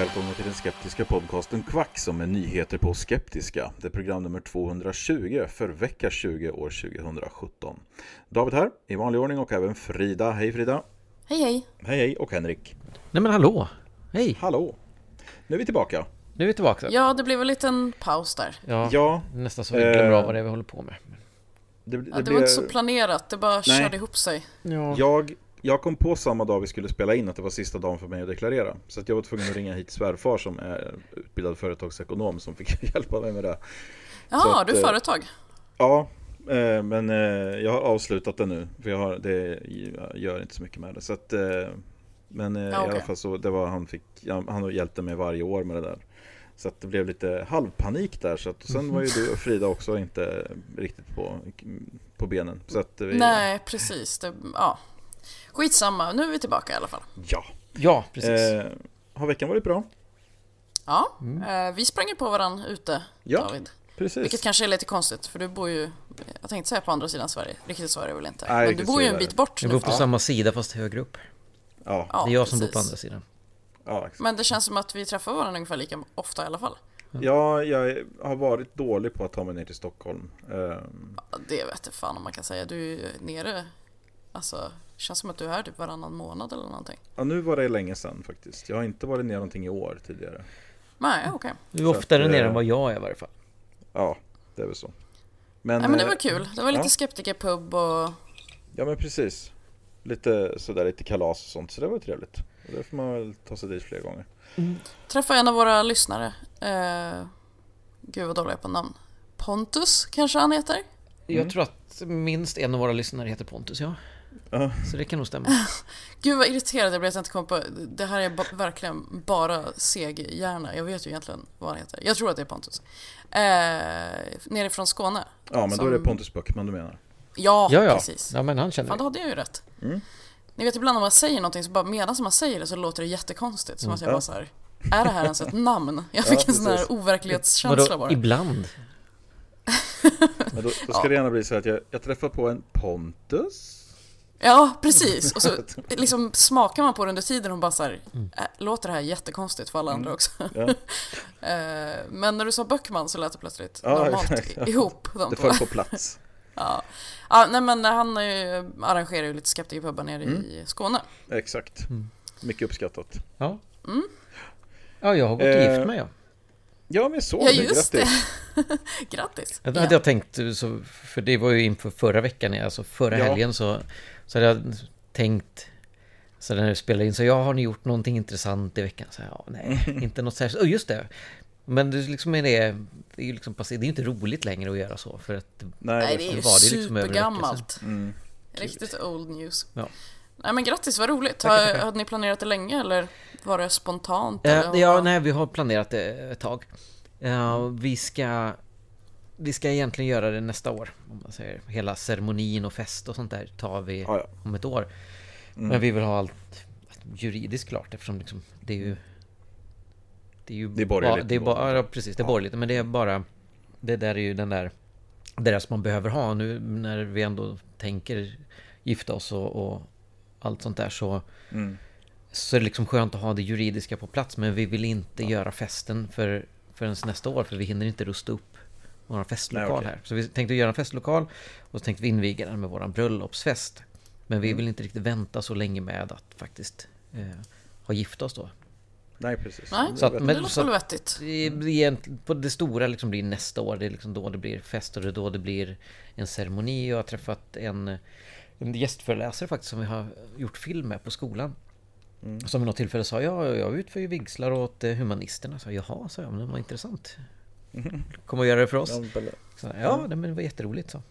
Välkomna till den skeptiska podcasten Kvack som är nyheter på Skeptiska. Det är program nummer 220 för vecka 20 år 2017. David här i vanlig ordning och även Frida. Hej Frida! Hej hej! Hej hej och Henrik. Nej men hallå! Hej! Hallå! Nu är vi tillbaka. Nu är vi tillbaka. Ja, det blev en liten paus där. Ja, Ja, nästan så vi glömmer eh, av vad det är vi håller på med. det, det, Ja, det blev- var inte så planerat, det bara Nej. körde ihop sig. Ja. jag, jag kom på samma dag vi skulle spela in att det var sista dagen för mig att deklarera. Så att jag var tvungen att ringa hit svärfar som är utbildad företagsekonom som fick hjälpa mig med det. Att, du är eh, företag? Ja, eh, men eh, jag har avslutat det nu. För jag har, det jag gör inte så mycket med det. Så att, men Ja, i alla fall så, det var han fick, ja, han hjälpte mig varje år med det där. Så att det blev lite halvpanik där. Så att, sen var ju du och Frida också inte riktigt på, på benen. Så att vi, Nej, precis. Det, ja. Skitsamma, nu är vi tillbaka i alla fall. Ja. ja, precis. Eh, har veckan varit bra? Ja, eh, vi sprang ju på varandra ute, Ja, David. Precis. Vilket kanske är lite konstigt, för du bor ju, jag tänkte säga på andra sidan Sverige, riktigt så är det väl inte. Nej, Men du bor ju en bit bort vi nu. bor på samma sida fast högre upp. Ja, Ja, det är jag som bor på precis. andra sidan. ja, exakt. Men det känns som att vi träffar varandra ungefär lika ofta i alla fall. ja, jag har varit dålig på att ta mig ner till Stockholm. Eh, Ja, Det vet jag fan om man kan säga. Du är ju nere, alltså, känns som att du är här typ varannan månad eller någonting. ja, nu var det länge sedan faktiskt. Jag har inte varit ner någonting i år tidigare. Nej, okej. Du är oftare nere eh, än vad jag är i varje fall. Ja, det är väl så. Men, Nej men det eh, var kul. Det var lite ja. skeptikerpub och Ja men precis. Lite sådär lite kalas och sånt, så det var trevligt. Och det får man väl ta sig dit fler gånger. träffa en av våra lyssnare. Eh, gud vad dålig jag är på namn. Pontus kanske han heter? Jag tror att minst en av våra lyssnare heter Pontus, ja. Ja. Så det kan nog stämma. Gud vad irriterad jag blev att jag inte kom på. Det här är ba- verkligen bara seg hjärna. Jag vet ju egentligen vad han heter. Jag tror att det är Pontus. Eh, nerifrån Skåne. Ja men då är det Som- Pontus Böckman du menar. Ja, Ja, ja. precis. Ja, men han känner Fan, då hade jag ju rätt. Mm. Ni vet ibland när man säger någonting så bara medan man säger det så låter det jättekonstigt. Som att jag Ja. bara så här, är det här ens ett namn? Jag fick Ja, en sån här overklighetskänsla Vadå, bara. ibland? Men då, då ska det gärna bli så att jag, jag träffar på en Pontus. Ja, precis. Och så liksom smakar man på det under tiden och bara så här, äh, låter det här jättekonstigt för alla andra också. Ja. Eh, Men när du sa Böckman så lät det plötsligt Ja, normalt exakt. ihop. De Det föll på plats. Ja. ja, nej men han är ju, arrangerar ju lite skeptikerpubbar nere Mm. i Skåne. Exakt. Mycket uppskattat. Ja. Mm. Ja, jag har gått och Eh, gift mig, ja. Ja men så, Ja, det, just grattis. Grattis! Det Ja. hade jag tänkt, så, för det var ju inför förra veckan, alltså förra Ja. helgen så, så hade jag tänkt så när jag spelade in, så jag har ni gjort någonting intressant i veckan? Så ja, nej, inte något särskilt. Oh, just det! Men det liksom är det, det är ju liksom passerat, det är inte roligt längre att göra så för att Nej, det är ju var det liksom supergammalt. Mm. Riktigt old news. Ja. Nej men grattis, vad roligt. Har, hade ni planerat det länge eller var det spontant? Eller ja, nej, vi har planerat det ett tag. Vi ska vi ska egentligen göra det nästa år. Om man säger. Hela ceremonin och fest och sånt där tar vi Ja, ja. om ett år. Men vi vill ha allt juridiskt klart eftersom liksom, det är ju... Det är ju Det är borgerligt bara, det är bara, ja, precis, det är borgerligt. Men det är bara... Det där är ju den där det som man behöver ha nu när vi ändå tänker gifta oss och, och allt sånt där så Mm. så är det liksom skönt att ha det juridiska på plats men vi vill inte göra festen för, förrän nästa år för vi hinner inte rusta upp vår festlokal Nej, okej. här. Så vi tänkte göra en festlokal och så tänkte vi inviga den med vår bröllopsfest. Men Mm. vi vill inte riktigt vänta så länge med att faktiskt eh, ha gift oss då. Nej, precis. Nej, Så att- men- det låter väl vettigt. Det, egentligen- på det stora liksom blir nästa år, det är liksom då det blir fest och det är då det blir en ceremoni. Jag har träffat en, en gästföreläsare faktiskt som vi har gjort film med på skolan. Mm. Som vid något tillfälle sa, ja jag utför ju vigslar åt eh, humanisterna. Så, Jaha, sa jag, men det var intressant. Kom och göra det för oss. Så, ja, det, men det var jätteroligt så.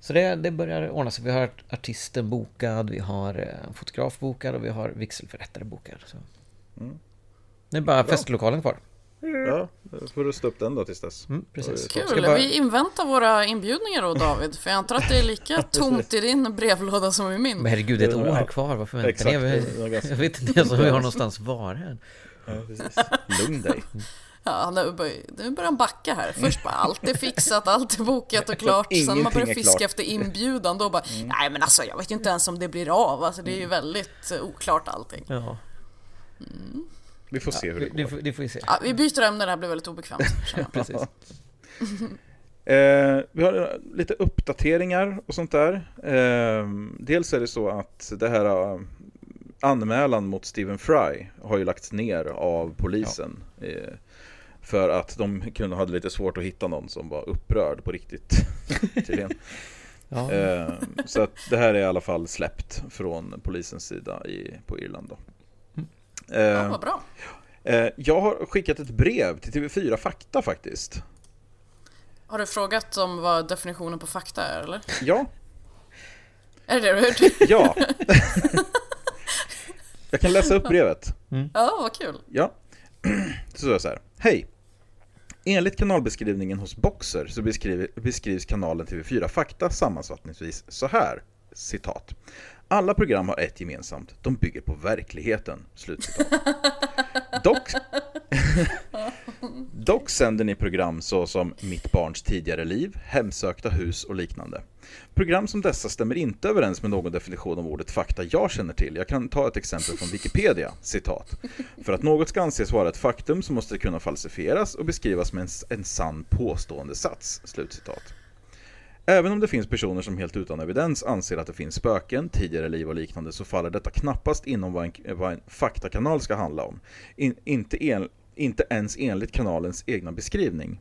Så det, det börjar ordna sig. Vi har artisten bokad, vi har eh, fotograf bokad och vi har vigselförrättare bokad. Så. Mm. Det är bara Bra. festlokalen kvar. Ja, då får rusta upp den då tills dess. Mm, precis. Kul. Bara- vi inväntar våra inbjudningar då David, för jag antar att det är lika tomt i din brevlåda som i min. Men herregud, det är ett år kvar. Varför väntar exakt. ni? Är Jag, vet inte ens om vi har någonstans vara än. Ja, precis. Lugn dig. Ja, nu börjar, nu börjar han backa här. Först bara allt är fixat, allt är bokat och klart. Sen man börjar fiska efter inbjudan då bara Nej men alltså jag vet ju inte ens om det blir av. Alltså det är ju väldigt eh, oklart allting. Ja, Vi får se hur det det, det, går. får- det får vi se. Ja, vi byter ämne, det här blir väldigt obekvämt. Precis. Eh, vi har lite uppdateringar och sånt där. Eh, dels är det så att det här eh, anmälan mot Stephen Fry har ju lagts ner av polisen. Eh, för att de kunde hade lite svårt att hitta någon som var upprörd på riktigt. tydligen. Ja. Eh, så att det här är i alla fall släppt från polisens sida i, på Irland. Då. Ja, Eh, vad bra. eh, jag har skickat ett brev till TV4 Fakta faktiskt. Har du frågat om vad definitionen på fakta är eller? Ja, Är det det du har gjort? ja. jag kan läsa upp brevet. Ja, vad kul. Ja, så står det så här. Hej! Enligt kanalbeskrivningen hos Boxer så beskriver, beskrivs kanalen TV4 Fakta sammanfattningsvis så här. Citat. Alla program har ett gemensamt. De bygger på verkligheten. Slutcitat. Dock, dock sänder ni program såsom Mitt barns tidigare liv, Hemsökta hus och liknande. Program som dessa stämmer inte överens med någon definition av ordet fakta jag känner till. Jag kan ta ett exempel från Wikipedia, citat. För att något ska anses vara ett faktum så måste det kunna falsifieras och beskrivas med en, en sann påstående sats. Slutcitat. Även om det finns personer som helt utan evidens anser att det finns spöken, tidigare liv och liknande så faller detta knappast inom vad en, vad en faktakanal ska handla om. In, inte, en, inte ens enligt kanalens egna beskrivning.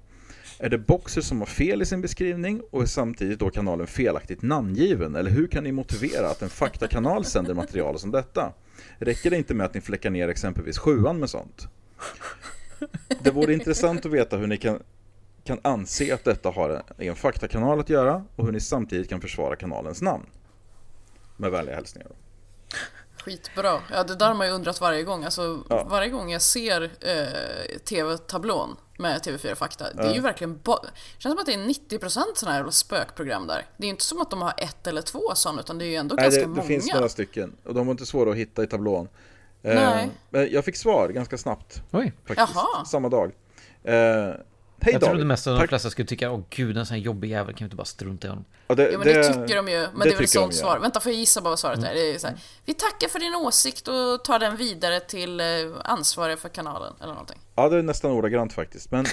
Är det Boxer som har fel i sin beskrivning och är samtidigt då kanalen felaktigt namngiven? Eller hur kan ni motivera att en faktakanal sänder material som detta? Räcker det inte med att ni fläckar ner exempelvis sjuan med sånt? Det vore intressant att veta hur ni kan, kan anse att detta har en, faktakanal att göra och hur ni samtidigt kan försvara kanalens namn. Med vänliga hälsningar. Skitbra. Ja, det där har man ju undrat varje gång. Alltså, Ja. varje gång jag ser eh, TV-tablån med TV4 Fakta. Det är ju verkligen ba- det känns som att det är 90% sådana här jävla spökprogram där. Det är ju inte som att de har ett eller två sådana, utan det är ju ändå Nej, ganska det, många. det finns några stycken och de var inte svåra att hitta i tablån. Eh, Nej. men jag fick svar ganska snabbt Oj. faktiskt. Jaha. Samma dag. Eh, hej Jag David. trodde mest att de Tack. flesta skulle tycka, åh gud en sån här jobbig jävel, kan vi inte bara strunta i honom? Ja, det, Jo men det, tycker de ju, men det, är väl ett sånt svar. Vänta, får jag gissa bara vad svaret är? Det är så här, vi tackar för din åsikt och tar den vidare till eh, ansvariga för kanalen, eller någonting. Ja, det är nästan ordagrant faktiskt. Men eh,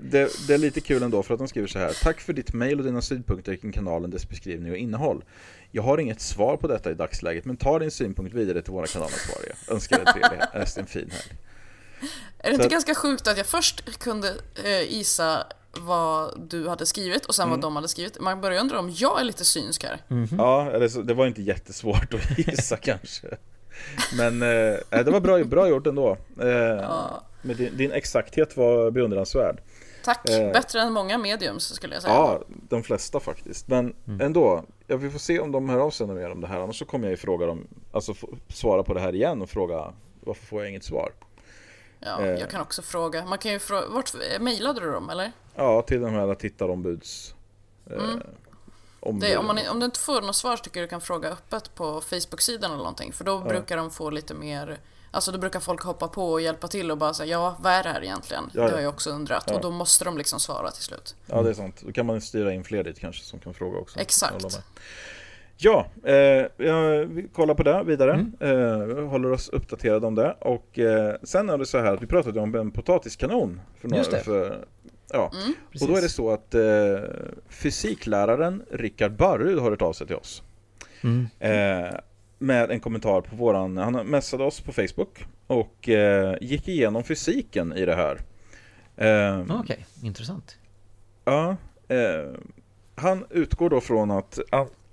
det, det är lite kul ändå för att de skriver så här. Tack för ditt mejl och dina synpunkter kring kanalen, dess beskrivning och innehåll. Jag har inget svar på detta i dagsläget, men ta din synpunkt vidare till våra kanalansvariga. Önskar dig trevlig, en fin helg. Är det inte Så- ganska sjukt att jag först kunde eh, gissa vad du hade skrivit och sen Mm. vad de hade skrivit? Man börjar undra om jag är lite synsk här. Ja, eller så, det var inte jättesvårt att gissa kanske. Men eh, det var bra, bra gjort ändå. Eh, men din, din exakthet var beundransvärd. Tack, Eh. bättre än många mediums skulle jag säga. Ja, de flesta faktiskt. Men ändå, ja, vi får se om de hör av sig mer om det här. Annars så kommer jag ju fråga dem, alltså svara på det här igen och fråga varför får jag inget svar? Ja, Eh. jag kan också fråga. Man kan ju fråga, vart mejlade du dem eller? Ja, till de här tittarombuds... Eh, ombuden. Det, om, man, om du inte får något svar så tycker jag du kan fråga öppet på Facebook-sidan eller någonting. För då brukar de få lite mer... Alltså då brukar folk hoppa på och hjälpa till och bara säga ja, vad är det här egentligen? Ja, Det ja. har jag också undrat. Ja. Och då måste de liksom svara till slut. Ja, det är sant. Då kan man styra in fler dit kanske som kan fråga också. Exakt. Ja, eh, vi kollar på det vidare. Eh, håller oss uppdaterade om det. Och eh, sen är det så här att vi pratade om en potatiskanon. För några, Just det. För, ja. Mm. Och då är det så att eh, fysikläraren Rickard Barrud har hört av sig till oss. Mm. Eh, med en kommentar på våran, han messade oss på Facebook och eh, gick igenom fysiken i det här. Eh, Ja, Okej, intressant. Ja, eh, han utgår då från att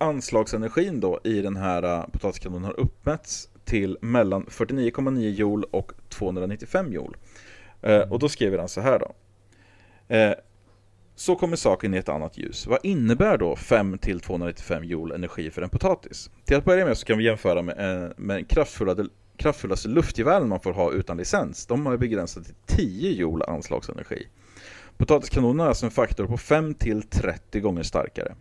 anslagsenergin då i den här uh, potatiskanonen har uppmätts till mellan 49,9 joule och 295 joule. Eh, och då skriver han så här då. Eh, så kommer saken i ett annat ljus. Vad innebär då 5 till 295 joule energi för en potatis? Till att börja med så kan vi jämföra med, eh, med kraftfulla, kraftfullaste luftgevären man får ha utan licens. De har begränsat till 10 joule anslagsenergi. Potatiskanonen är alltså en faktor på 5 till 30 gånger starkare.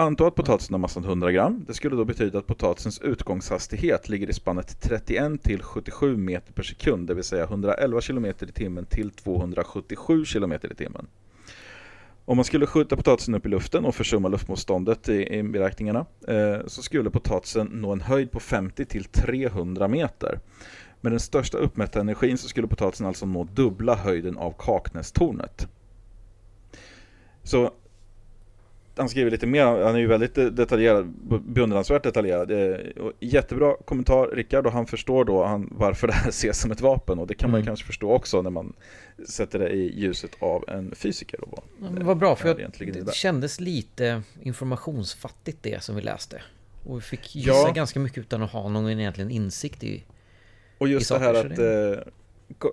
Anta att potatisen har massan 100 gram. Det skulle då betyda att potatisens utgångshastighet ligger i spannet 31 till 77 meter per sekund, det vill säga 111 km i timmen till 277 km i timmen. Om man skulle skjuta potatisen upp i luften och försumma luftmotståndet i, i beräkningarna eh, så skulle potatisen nå en höjd på 50 till 300 meter. Med den största uppmätta energin så skulle potatisen alltså nå dubbla höjden av Kaknästornet. Så han skriver lite mer, han är ju väldigt detaljerad, beundransvärt detaljerad. Eh, Jättebra kommentar Rickard och han förstår då han, varför det här ses som ett vapen och det kan man ju Mm. kanske förstå också när man sätter det i ljuset av en fysiker. Och vad Ja, men vad bra, för det jag, innebär. det kändes lite informationsfattigt det som vi läste. Och vi fick gissa Ja. ganska mycket utan att ha någon egentligen insikt i... Och i just det saker, här så att, det- eh,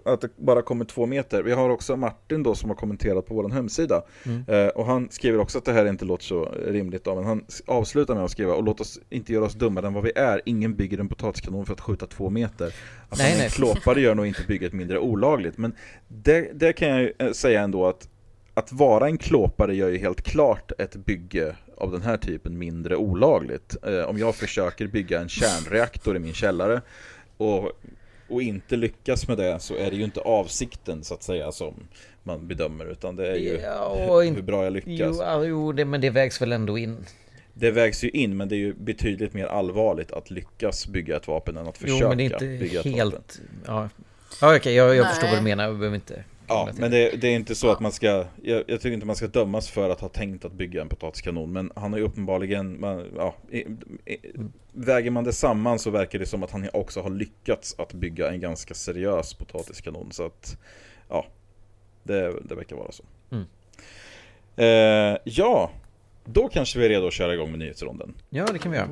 att det bara kommer två meter. Vi har också Martin då som har kommenterat på vår hemsida. Mm. Eh, och han skriver också att det här inte låter så rimligt då, men han avslutar med att skriva och låt oss inte göra oss dummare än vad vi är. Ingen bygger en potatiskanon för att skjuta två meter. Alltså, Nej, en nej. klåpare gör nog inte bygget mindre olagligt. Men det, det kan jag ju eh, säga ändå att att vara en klåpare gör ju helt klart ett bygge av den här typen mindre olagligt. Eh, om jag försöker bygga en kärnreaktor i min källare och, och inte lyckas med det så är det ju inte avsikten så att säga som man bedömer utan det är ju Ja, och hur, hur bra jag lyckas. Jo, det, men det vägs väl ändå in. Det vägs ju in men det är ju betydligt mer allvarligt att lyckas bygga ett vapen än att försöka Jo, men det är inte bygga ett vapen. helt... Ja, ja okej, jag, jag förstår vad du menar. Vi behöver inte... Ja, men det, det är inte så att man ska, jag, jag tycker inte man ska dömas för att ha tänkt att bygga en potatiskanon, men han har ju uppenbarligen, man, ja, i, i, väger man det samman så verkar det som att han också har lyckats att bygga en ganska seriös potatiskanon, så att, ja, det, det verkar vara så. Mm. Eh, ja, då kanske vi är redo att köra igång med nyhetsronden. Ja, det kan vi göra.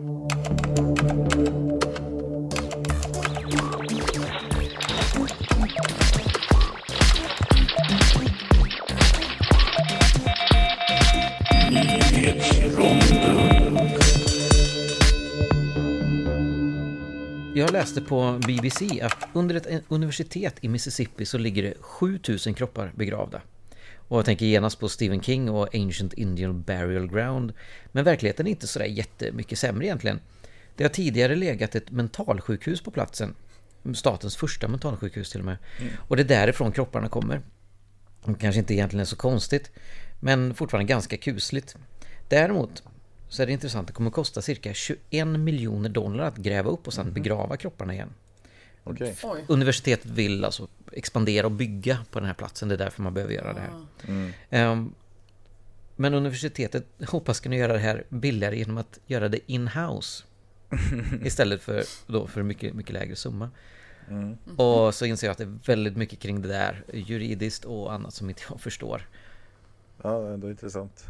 Jag läste på BBC att under ett universitet i Mississippi så ligger det 7000 kroppar begravda. Och jag tänker genast på Stephen King och Ancient Indian Burial Ground. Men verkligheten är inte sådär jättemycket sämre egentligen. Det har tidigare legat ett mentalsjukhus på platsen. Statens första mentalsjukhus till och med. Och det är därifrån kropparna kommer. Kanske inte egentligen är så konstigt, men fortfarande ganska kusligt. Däremot så är det intressant, det kommer kosta cirka 21 miljoner dollar att gräva upp och sedan begrava kropparna igen. Oj. Universitetet vill alltså expandera och bygga på den här platsen, det är därför man behöver göra det här. Mm. Ehm, men universitetet hoppas kunna göra det här billigare genom att göra det in-house. Istället för, då, för mycket, mycket lägre summa. Mm. Och så inser jag att det är väldigt mycket kring det där juridiskt och annat som inte jag förstår. Ja, det är ändå intressant.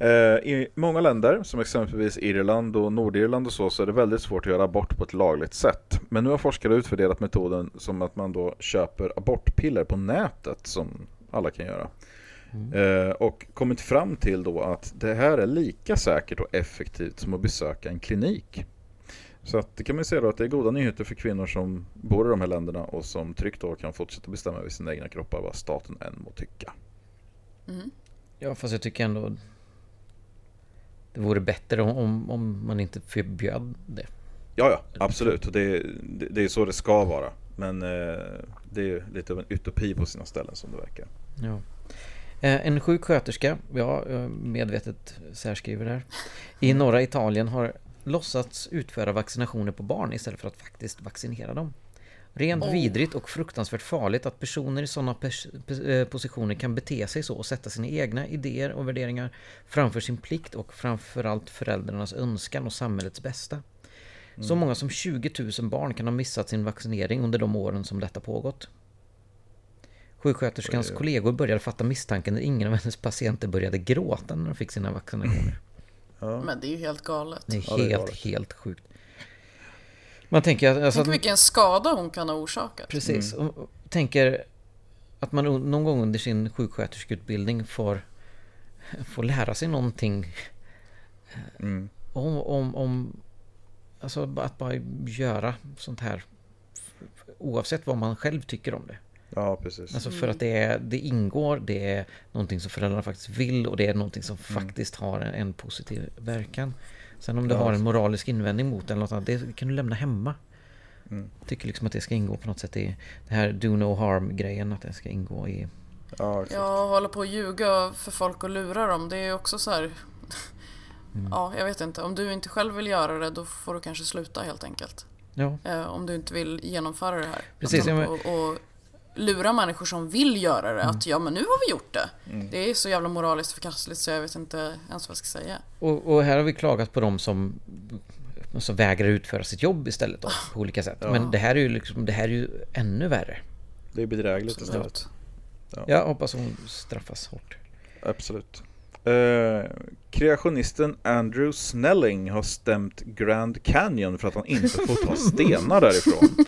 Eh, I många länder, som exempelvis Irland och Nordirland och så, så är det väldigt svårt att göra abort på ett lagligt sätt. Men nu har forskare utvärderat metoden som att man då köper abortpiller på nätet, som alla kan göra. Eh, och kommit fram till då att det här är lika säkert och effektivt som att besöka en klinik. Så att det kan man säga då att det är goda nyheter för kvinnor som bor i de här länderna och som tryggt då kan fortsätta bestämma över sina egna kroppar vad staten än må tycka. Mm. Ja, fast jag tycker ändå det vore bättre om, om, man inte förbjöd det. Ja, ja, absolut. Och det, det, det är så det ska vara. Men eh, det är ju lite av en utopi på sina ställen som det verkar. Ja. Eh, En sjuksköterska, ja, eh, medvetet särskriver där, i norra Italien har låtsats utföra vaccinationer på barn istället för att faktiskt vaccinera dem. Rent Oh. vidrigt och fruktansvärt farligt att personer i sådana eh, positioner kan bete sig så och sätta sina egna idéer och värderingar framför sin plikt och framförallt föräldrarnas önskan och samhällets bästa. Så många som 20 000 barn kan ha missat sin vaccinering under de åren som detta pågått. Sjuksköterskans kollegor började fatta misstanken när ingen av hennes patienter började gråta när de fick sina vaccinationer. Ja. Men det är ju helt galet. Det är Ja, det är helt, helt sjukt. Man tänker att... Alltså, Tänk vilken skada hon kan ha orsakat. Precis. Och, och tänker att man någon gång under sin sjuksköterskeutbildning får, får lära sig någonting Mm. om, om, om alltså att bara göra sånt här oavsett vad man själv tycker om det. ja, precis. Alltså för att det, är, det ingår, det är någonting som föräldrarna faktiskt vill och det är någonting som faktiskt har en, en positiv verkan. Sen om du Ja, har en moralisk invändning mot det eller något annat, det kan du lämna hemma. Mm. Tycker liksom att det ska ingå på något sätt i det här do no harm grejen, att det ska ingå i... Ja, exakt. Jag håller på att ljuga för folk och lura dem. Det är också så här... Mm. Ja, jag vet inte. Om du inte själv vill göra det, då får du kanske sluta helt enkelt. Ja, Eh, om du inte vill genomföra det här. Precis, ja, hålla och, och lura människor som vill göra det. Att ja, men nu har vi gjort det. Mm. Det är så jävla moraliskt förkastligt så jag vet inte ens vad jag ska säga. och, och här har vi klagat på de som, som vägrar utföra sitt jobb istället då, på olika sätt. Ja. Men det här är ju liksom, det här är ju ännu värre. Det är bedrägligt istället. Absolut. Jag hoppas hon straffas hårt. Absolut. Eh, kreationisten Andrew Snelling har stämt Grand Canyon för att han inte får ta stenar därifrån.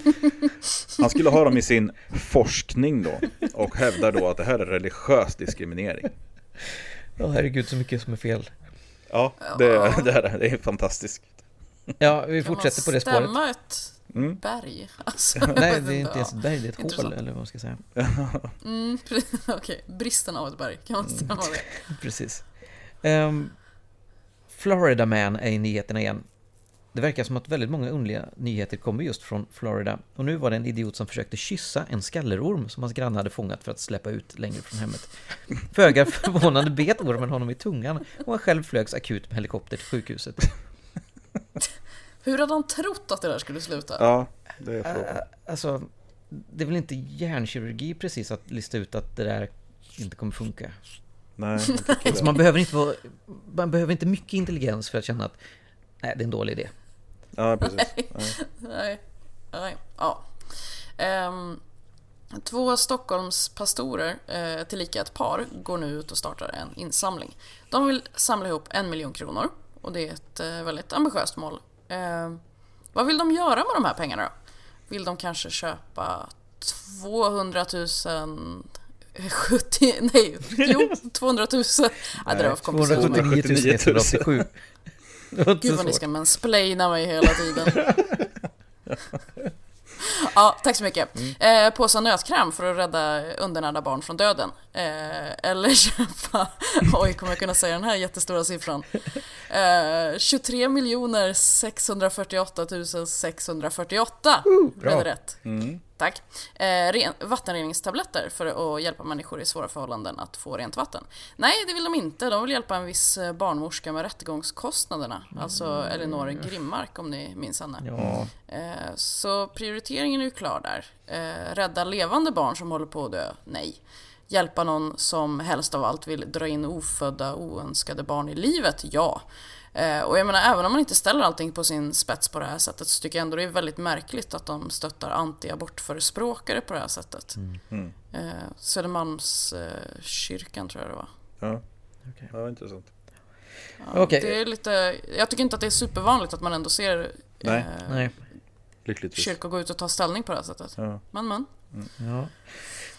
Han skulle ha dem i sin forskning då och hävdar då att det här är religiös diskriminering. Åh herregud så mycket som är fel. Ja, det, det, är, det är fantastiskt. Ja, vi fortsätter på det spåret. stämma ett Mm. berg? Alltså, Nej, det är inte ens ja. ett berg, det är ett hål Intressant. eller vad man ska säga. Mm. Okej, bristen av ett berg. Kan man stämma det? Precis. Um, Florida Man är i nyheterna igen. Det verkar som att väldigt många underliga nyheter kommer just från Florida. Och nu var det en idiot som försökte kyssa en skallerorm som hans granne hade fångat för att släppa ut längre från hemmet. Föga förvånande bet ormen honom i tungan och han själv flögs akut med helikopter till sjukhuset. Hur hade han trott att det där skulle sluta? Ja, det är frågan. Ä- Alltså, det är väl inte hjärnkirurgi precis att lista ut att det där inte kommer funka. Nej, tycker Alltså man behöver inte vara, man behöver inte mycket intelligens för att känna att nej, det är en dålig idé. Ja, precis. Nej. Nej. Nej. Ja. Ehm, två Stockholms pastorer, eh, tillika ett par, går nu ut och startar en insamling. De vill samla ihop en miljon kronor och det är ett eh, väldigt ambitiöst mål. Ehm, vad vill de göra med de här pengarna då? Vill de kanske köpa 200 000 70, nej, jo, 200 000. Nej, det där komplicerat. 279 187. Det var inte Gud vad ni ska mansplaina mig hela tiden. ja, tack så mycket. Eh, påsa nötkräm för att rädda undernärda barn från döden. Eh, eller köpa, oj kommer jag kunna säga den här jättestora siffran? Eh, 23 miljoner 648 648. Blev det rätt? Mm. Tack. Eh, ren, vattenreningstabletter för att hjälpa människor i svåra förhållanden att få rent vatten. Nej, det vill de inte. De vill hjälpa en viss eh, barnmorska med rättegångskostnaderna. Alltså Elinor Grimmark om ni minns henne. Ja, Eh, så prioriteringen är ju klar där. Eh, rädda levande barn som håller på att dö? Nej. Hjälpa någon som helst av allt vill dra in ofödda oönskade barn i livet? Ja. Eh, och jag menar, även om man inte ställer allting på sin spets på det här sättet så tycker jag ändå det är väldigt märkligt att de stöttar anti-abortförespråkare på det här sättet. Mm. Eh, Södermalmskyrkan kyrkan tror jag det var. Ja. Okej. ja, intressant. Ja, Okej. Det är lite, jag tycker inte att det är supervanligt att man ändå ser Nej. eh, nej. Kyrkor gå ut och ta ställning på det här sättet. Ja. Men men. Ja.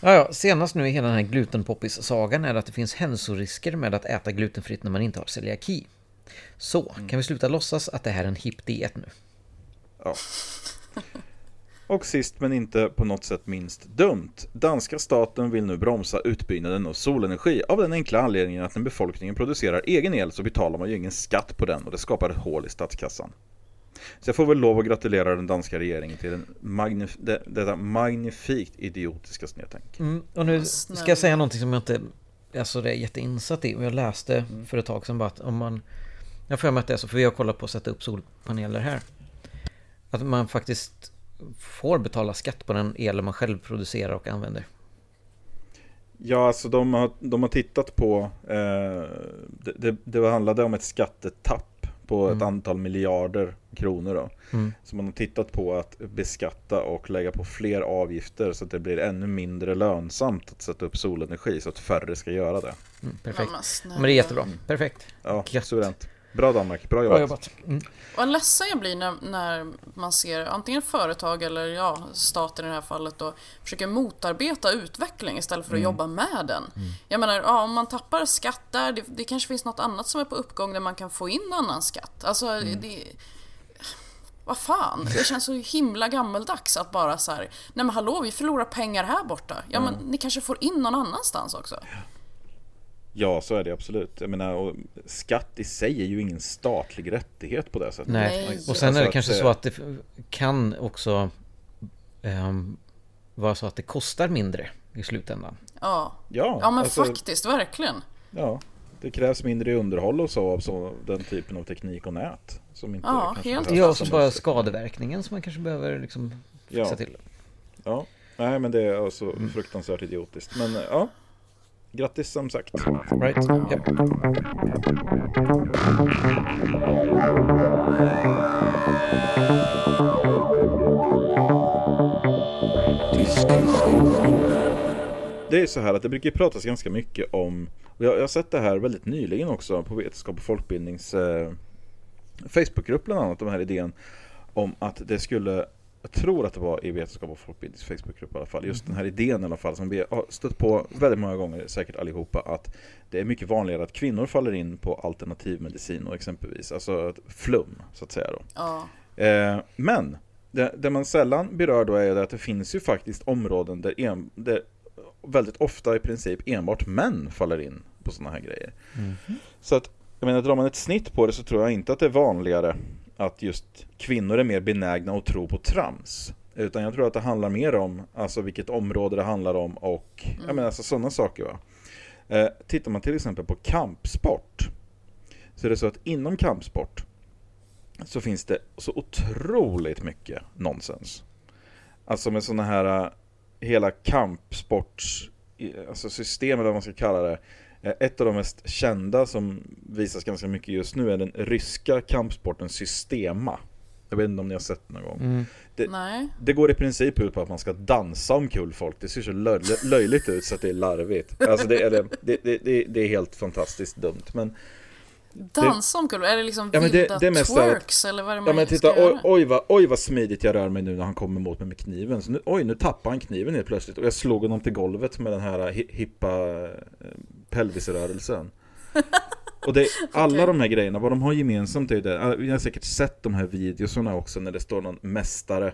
Ja, ja, senast nu i hela den här glutenpoppis-sagan är att det finns hälsorisker med att äta glutenfritt när man inte har celiaki. Så, kan vi sluta låtsas att det här är en hipp diet nu? Ja. Och sist men inte på något sätt minst dumt. Danska staten vill nu bromsa utbyggnaden av solenergi av den enkla anledningen att när befolkningen producerar egen el så betalar man ju ingen skatt på den och det skapar ett hål i statskassan. Så jag får väl lov att gratulera den danska regeringen till den magnif det, detta magnifikt idiotiska snedtänk. Mm, och nu ska jag säga någonting som jag inte alltså det är jätteinsatt i. Och jag läste mm. för ett tag sedan bara att om man... Jag får att det är så, för vi har kollat på att sätta upp solpaneler här. Att man faktiskt får betala skatt på den el man själv producerar och använder. Ja, alltså de har, de har tittat på, eh, det, det, det handlade om ett skattetapp på mm. ett antal miljarder kronor då. Mm. Så man har tittat på att beskatta och lägga på fler avgifter så att det blir ännu mindre lönsamt att sätta upp solenergi så att färre ska göra det. Mm, perfekt. Men, det är jättebra. Perfekt. Ja, suveränt. Bra Danmark, bra jobbat. Bra jobbat. Mm. Vad ledsen jag blir när, när man ser antingen företag eller ja, staten i det här fallet då försöker motarbeta utveckling istället för att mm. jobba med den. Mm. Jag menar, ja, om man tappar skatt där, det, det, kanske finns något annat som är på uppgång där man kan få in annan skatt. Alltså, mm. det, vad fan, det känns så himla gammeldags att bara så här, nej men hallå, vi förlorar pengar här borta. Ja, men ni kanske får in någon annanstans också. Ja, så är det absolut. Jag menar, och skatt i sig är ju ingen statlig rättighet på det sättet. Nej, och sen är det kanske så att det kan också um, vara så att det kostar mindre i slutändan. Ja, ja, ja men alltså, faktiskt, verkligen. Ja, det krävs mindre underhåll och så av så, den typen av teknik och nät. Som inte ja, helt Ja, och så bara skadeverkningen som man kanske behöver liksom fixa ja. till. Ja, nej men det är alltså mm. fruktansvärt idiotiskt. Men ja, Grattis som sagt. Right. Yep. Det är så här att det brukar pratas ganska mycket om, och jag, har sett det här väldigt nyligen också på Vetenskap och folkbildnings eh, Facebookgrupp bland annat, de här idén om att det skulle jag tror att det var i Vetenskap och folkbildnings Facebookgrupp i alla fall, just den här idén i alla fall som vi har stött på väldigt många gånger, säkert allihopa, att det är mycket vanligare att kvinnor faller in på alternativmedicin och exempelvis, alltså flum så att säga då. Ja. Eh, men det, det, man sällan berör då är att det finns ju faktiskt områden där, en, där väldigt ofta i princip enbart män faller in på sådana här grejer. Mm. Så att, jag menar, drar man ett snitt på det så tror jag inte att det är vanligare att just kvinnor är mer benägna att tro på trams. Utan jag tror att det handlar mer om alltså vilket område det handlar om och mm. menar, alltså, sådana saker. Va? Eh, tittar man till exempel på kampsport så är det så att inom kampsport så finns det så otroligt mycket nonsens. Alltså med sådana här eh, hela kampsports alltså system eller vad man ska kalla det ett av de mest kända som visas ganska mycket just nu är den ryska kampsporten Systema. Jag vet inte om ni har sett någon gång. Mm. Det, det, går i princip ut på att man ska dansa omkull folk. Det ser så löj, löjligt ut så att det är larvigt. Alltså det, är, det, det, det är helt fantastiskt dumt. Men Dansa omkull? Är det liksom ja, vilda det, det twerks eller vad är det man ja, men titta, oj, oj, vad, oj vad smidigt jag rör mig nu när han kommer mot mig med kniven. Så nu, oj, nu tappar han kniven helt plötsligt och jag slog honom till golvet med den här hippa eh, pelvisrörelsen. Och det, alla okay. de här grejerna, vad de har gemensamt är det, vi har säkert sett de här videorna också när det står någon mästare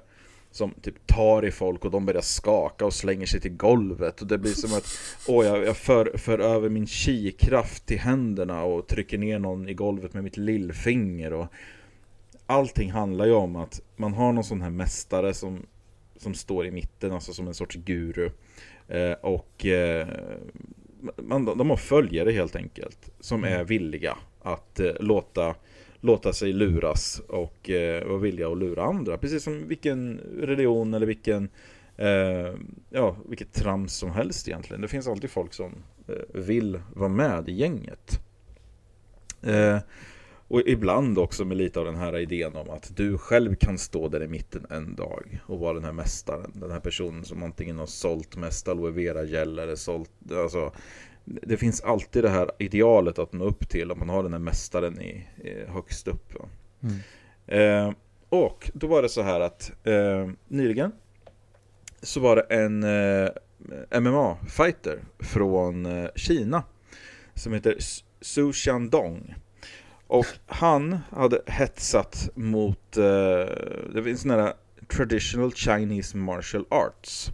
som typ tar i folk och de börjar skaka och slänger sig till golvet och det blir som att åh, jag, jag för, för över min kikraft till händerna och trycker ner någon i golvet med mitt lillfinger och allting handlar ju om att man har någon sån här mästare som, som står i mitten, alltså som en sorts guru eh, och eh, man, de har följare helt enkelt som är villiga att eh, låta låta sig luras och eh, vara villiga att lura andra. Precis som vilken religion eller vilken eh, ja, vilket trams som helst egentligen. Det finns alltid folk som eh, vill vara med i gänget. Och ibland också med lite av den här idén om att du själv kan stå där i mitten en dag och vara den här mästaren. Den här personen som antingen har sålt mest aloe vera gel eller sålt, alltså det finns alltid det här idealet att nå upp till om man har den här mästaren i, i högst upp. Mm. Eh, och då var det så här att eh, nyligen så var det en eh, MMA-fighter från eh, Kina som heter Su Xiandong. Och han hade hetsat mot, eh, det finns sådana här traditional Chinese martial arts.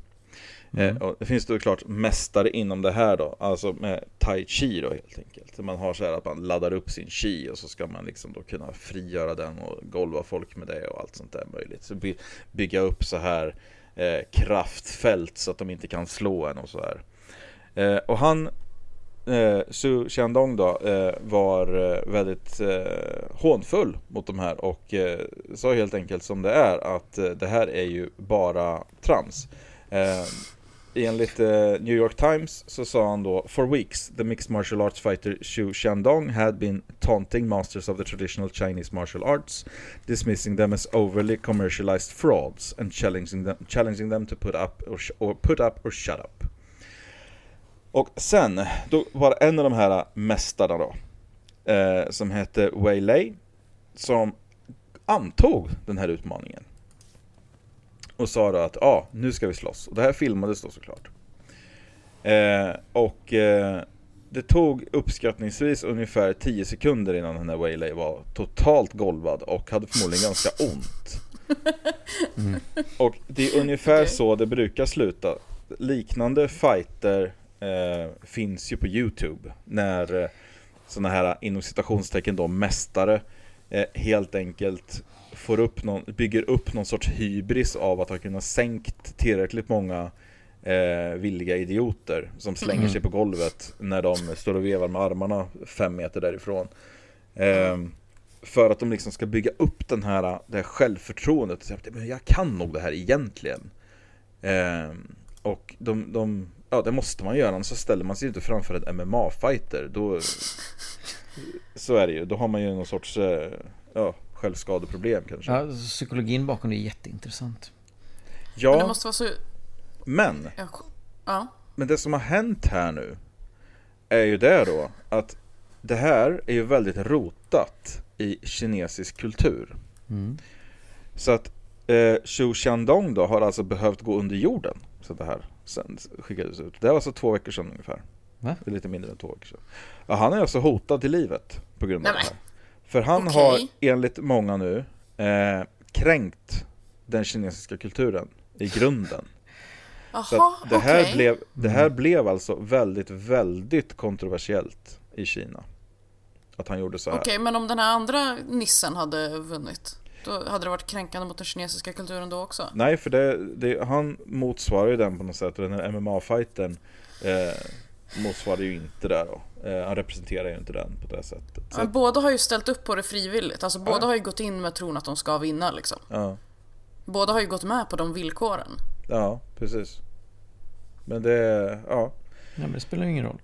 Eh, och det finns då klart mästare inom det här då, alltså med tai chi då helt enkelt. Man har så här att man laddar upp sin chi och så ska man liksom då kunna frigöra den och golva folk med det och allt sånt där möjligt. Så by bygga upp så här eh, kraftfält så att de inte kan slå en och så här. Eh, och han eh, Su Xiandong då eh, var eh, väldigt eh, hånfull mot de här och eh, sa helt enkelt som det är att eh, det här är ju bara trams. Eh, enligt eh, New York Times så sa han då For weeks the mixed martial arts fighter Xu Xiandong had been taunting masters of the traditional Chinese martial arts dismissing them as overly commercialized frauds and challenging them, challenging them to put up or, or put up or shut up. Och sen, då var det en av de här mästarna då eh, Som hette Wei Lei Som antog den här utmaningen. Och sa då att ja, ah, nu ska vi slåss. Och det här filmades då såklart. Eh, Och eh, det tog uppskattningsvis ungefär 10 sekunder innan den här Wei Lei var totalt golvad och hade förmodligen ganska ont. Mm. Och det är ungefär okay. så det brukar sluta. Liknande fighter eh, finns ju på Youtube när eh, sådana här inom citationstecken då mästare eh, helt enkelt får upp någon, bygger upp någon sorts hybris av att ha kunnat sänkt tillräckligt många eh, villiga idioter som slänger mm. sig på golvet när de står och vevar med armarna fem meter därifrån. Eh, för att de liksom ska bygga upp den här, det här självförtroendet och säga att jag kan nog det här egentligen. Eh, och de, de Ja, det måste man göra, annars så ställer man sig inte framför en MMA-fighter. Då, så är det ju, då har man ju någon sorts eh, ja, självskadeproblem kanske. Ja, psykologin bakom det är jätteintressant. Ja, men det måste vara så... Men, ja. men det som har hänt här nu är ju det då att det här är ju väldigt rotat i kinesisk kultur. Mm. Så att eh, Xu Xiandong då har alltså behövt gå under jorden. Så det här sen skickades ut. Det var alltså två veckor sedan ungefär. Va? Det är lite mindre än två veckor sedan. Ja, han är alltså hotad till livet på grund av Nej, det här. För han okay. har enligt många nu eh, kränkt den kinesiska kulturen i grunden. Aha, det, här okay. blev, det här blev alltså väldigt, väldigt kontroversiellt i Kina. Att han gjorde så här. Okej, okay, men om den här andra nissen hade vunnit? Då hade det varit kränkande mot den kinesiska kulturen då också? Nej, för det, det, han motsvarar ju den på något sätt. Och den här MMA-fighten eh, motsvarar ju inte det då. Eh, han representerar ju inte den på det sättet. Så båda har ju ställt upp på det frivilligt. Alltså båda har ju gått in med tron att de ska vinna liksom. Ja. Båda har ju gått med på de villkoren. Ja, precis. Men det, ja. Ja, men det spelar ju ingen roll.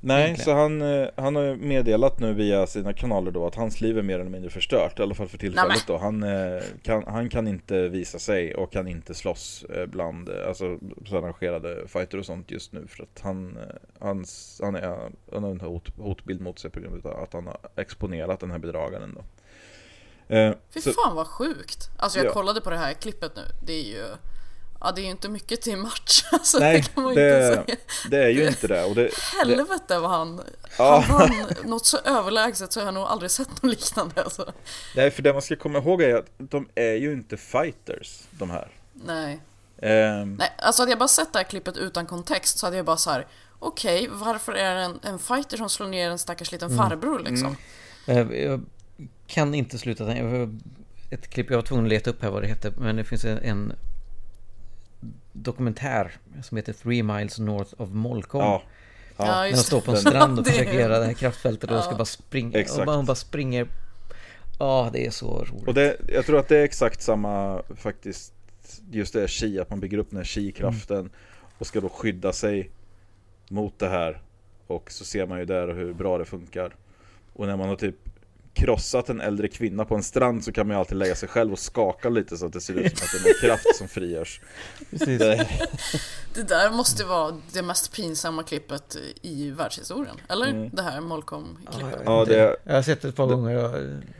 Nej, Egentligen. så han, eh, han har meddelat nu via sina kanaler då att hans liv är mer eller mindre förstört. I alla fall för tillfället då. Han eh, kan, han kan inte visa sig och kan inte slåss eh, bland alltså, arrangerade fighter och sånt just nu. För att han, hans, han, är, han har en hot, hotbild mot sig på grund av att han har exponerat den här bedragaren då. Fy så, fan vad sjukt! Alltså jag ja. kollade på det här klippet nu. Det är ju Ja, det är ju inte mycket till match. Alltså, Nej, det, kan man det, inte säga. det är ju inte det. Och det Helvete vad han... Ja. Han vann något så överlägset så jag har nog aldrig sett något liknande. Alltså. Nej, för det man ska komma ihåg är att de är ju inte fighters, de här. Nej. Um... Nej, alltså hade jag bara sett det här klippet utan kontext så hade jag bara så här. Okej, okay, varför är det en, en fighter som slår ner en stackars liten mm. farbror liksom? Mm. Jag kan inte sluta tänka. Ett klipp jag var tvungen att leta upp här vad det heter. Men det finns en dokumentär som heter Three Miles North of Molkom. Ja. Ja, när de står på en strand och försöker göra det här kraftfältet och de ska bara springa. Exakt. Och man bara springer. Ja, det är så roligt. Och det, jag tror att det är exakt samma faktiskt. Just det chi, att man bygger upp den här chi-kraften. Mm. Och ska då skydda sig mot det här. Och så ser man ju där hur bra det funkar. Och när man har typ krossat en äldre kvinna på en strand så kan man ju alltid lägga sig själv och skaka lite så att det ser ut som att det är någon kraft som frigörs. Precis. Det... där måste vara det mest pinsamma klippet i världshistorien, eller? Mm. Det här Molkom-klippet. Ja, det... Jag har sett det ett par gånger och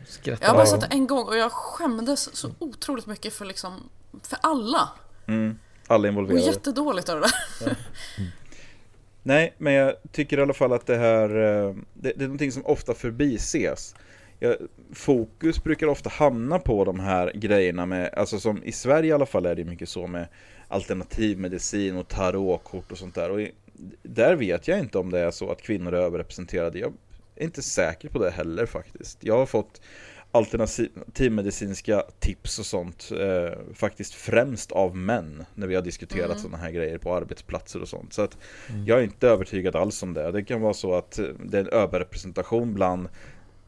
skrattat. Jag har bara sett det en gång och jag skämdes så otroligt mycket för liksom, för alla. Mm. Alla involverade. Och jättedåligt av det där. Ja. Mm. Nej, men jag tycker i alla fall att det här, eh, det, det är någonting som ofta förbises ja, fokus brukar ofta hamna på de här grejerna med, alltså som i Sverige i alla fall är det mycket så med alternativmedicin och tarotkort och sånt där. Och i, där vet jag inte om det är så att kvinnor är överrepresenterade. Jag är inte säker på det heller faktiskt. Jag har fått alternativmedicinska tips och sånt eh, faktiskt främst av män när vi har diskuterat mm. sådana här grejer på arbetsplatser och sånt. Så att mm. jag är inte övertygad alls om det. Det kan vara så att det är en överrepresentation bland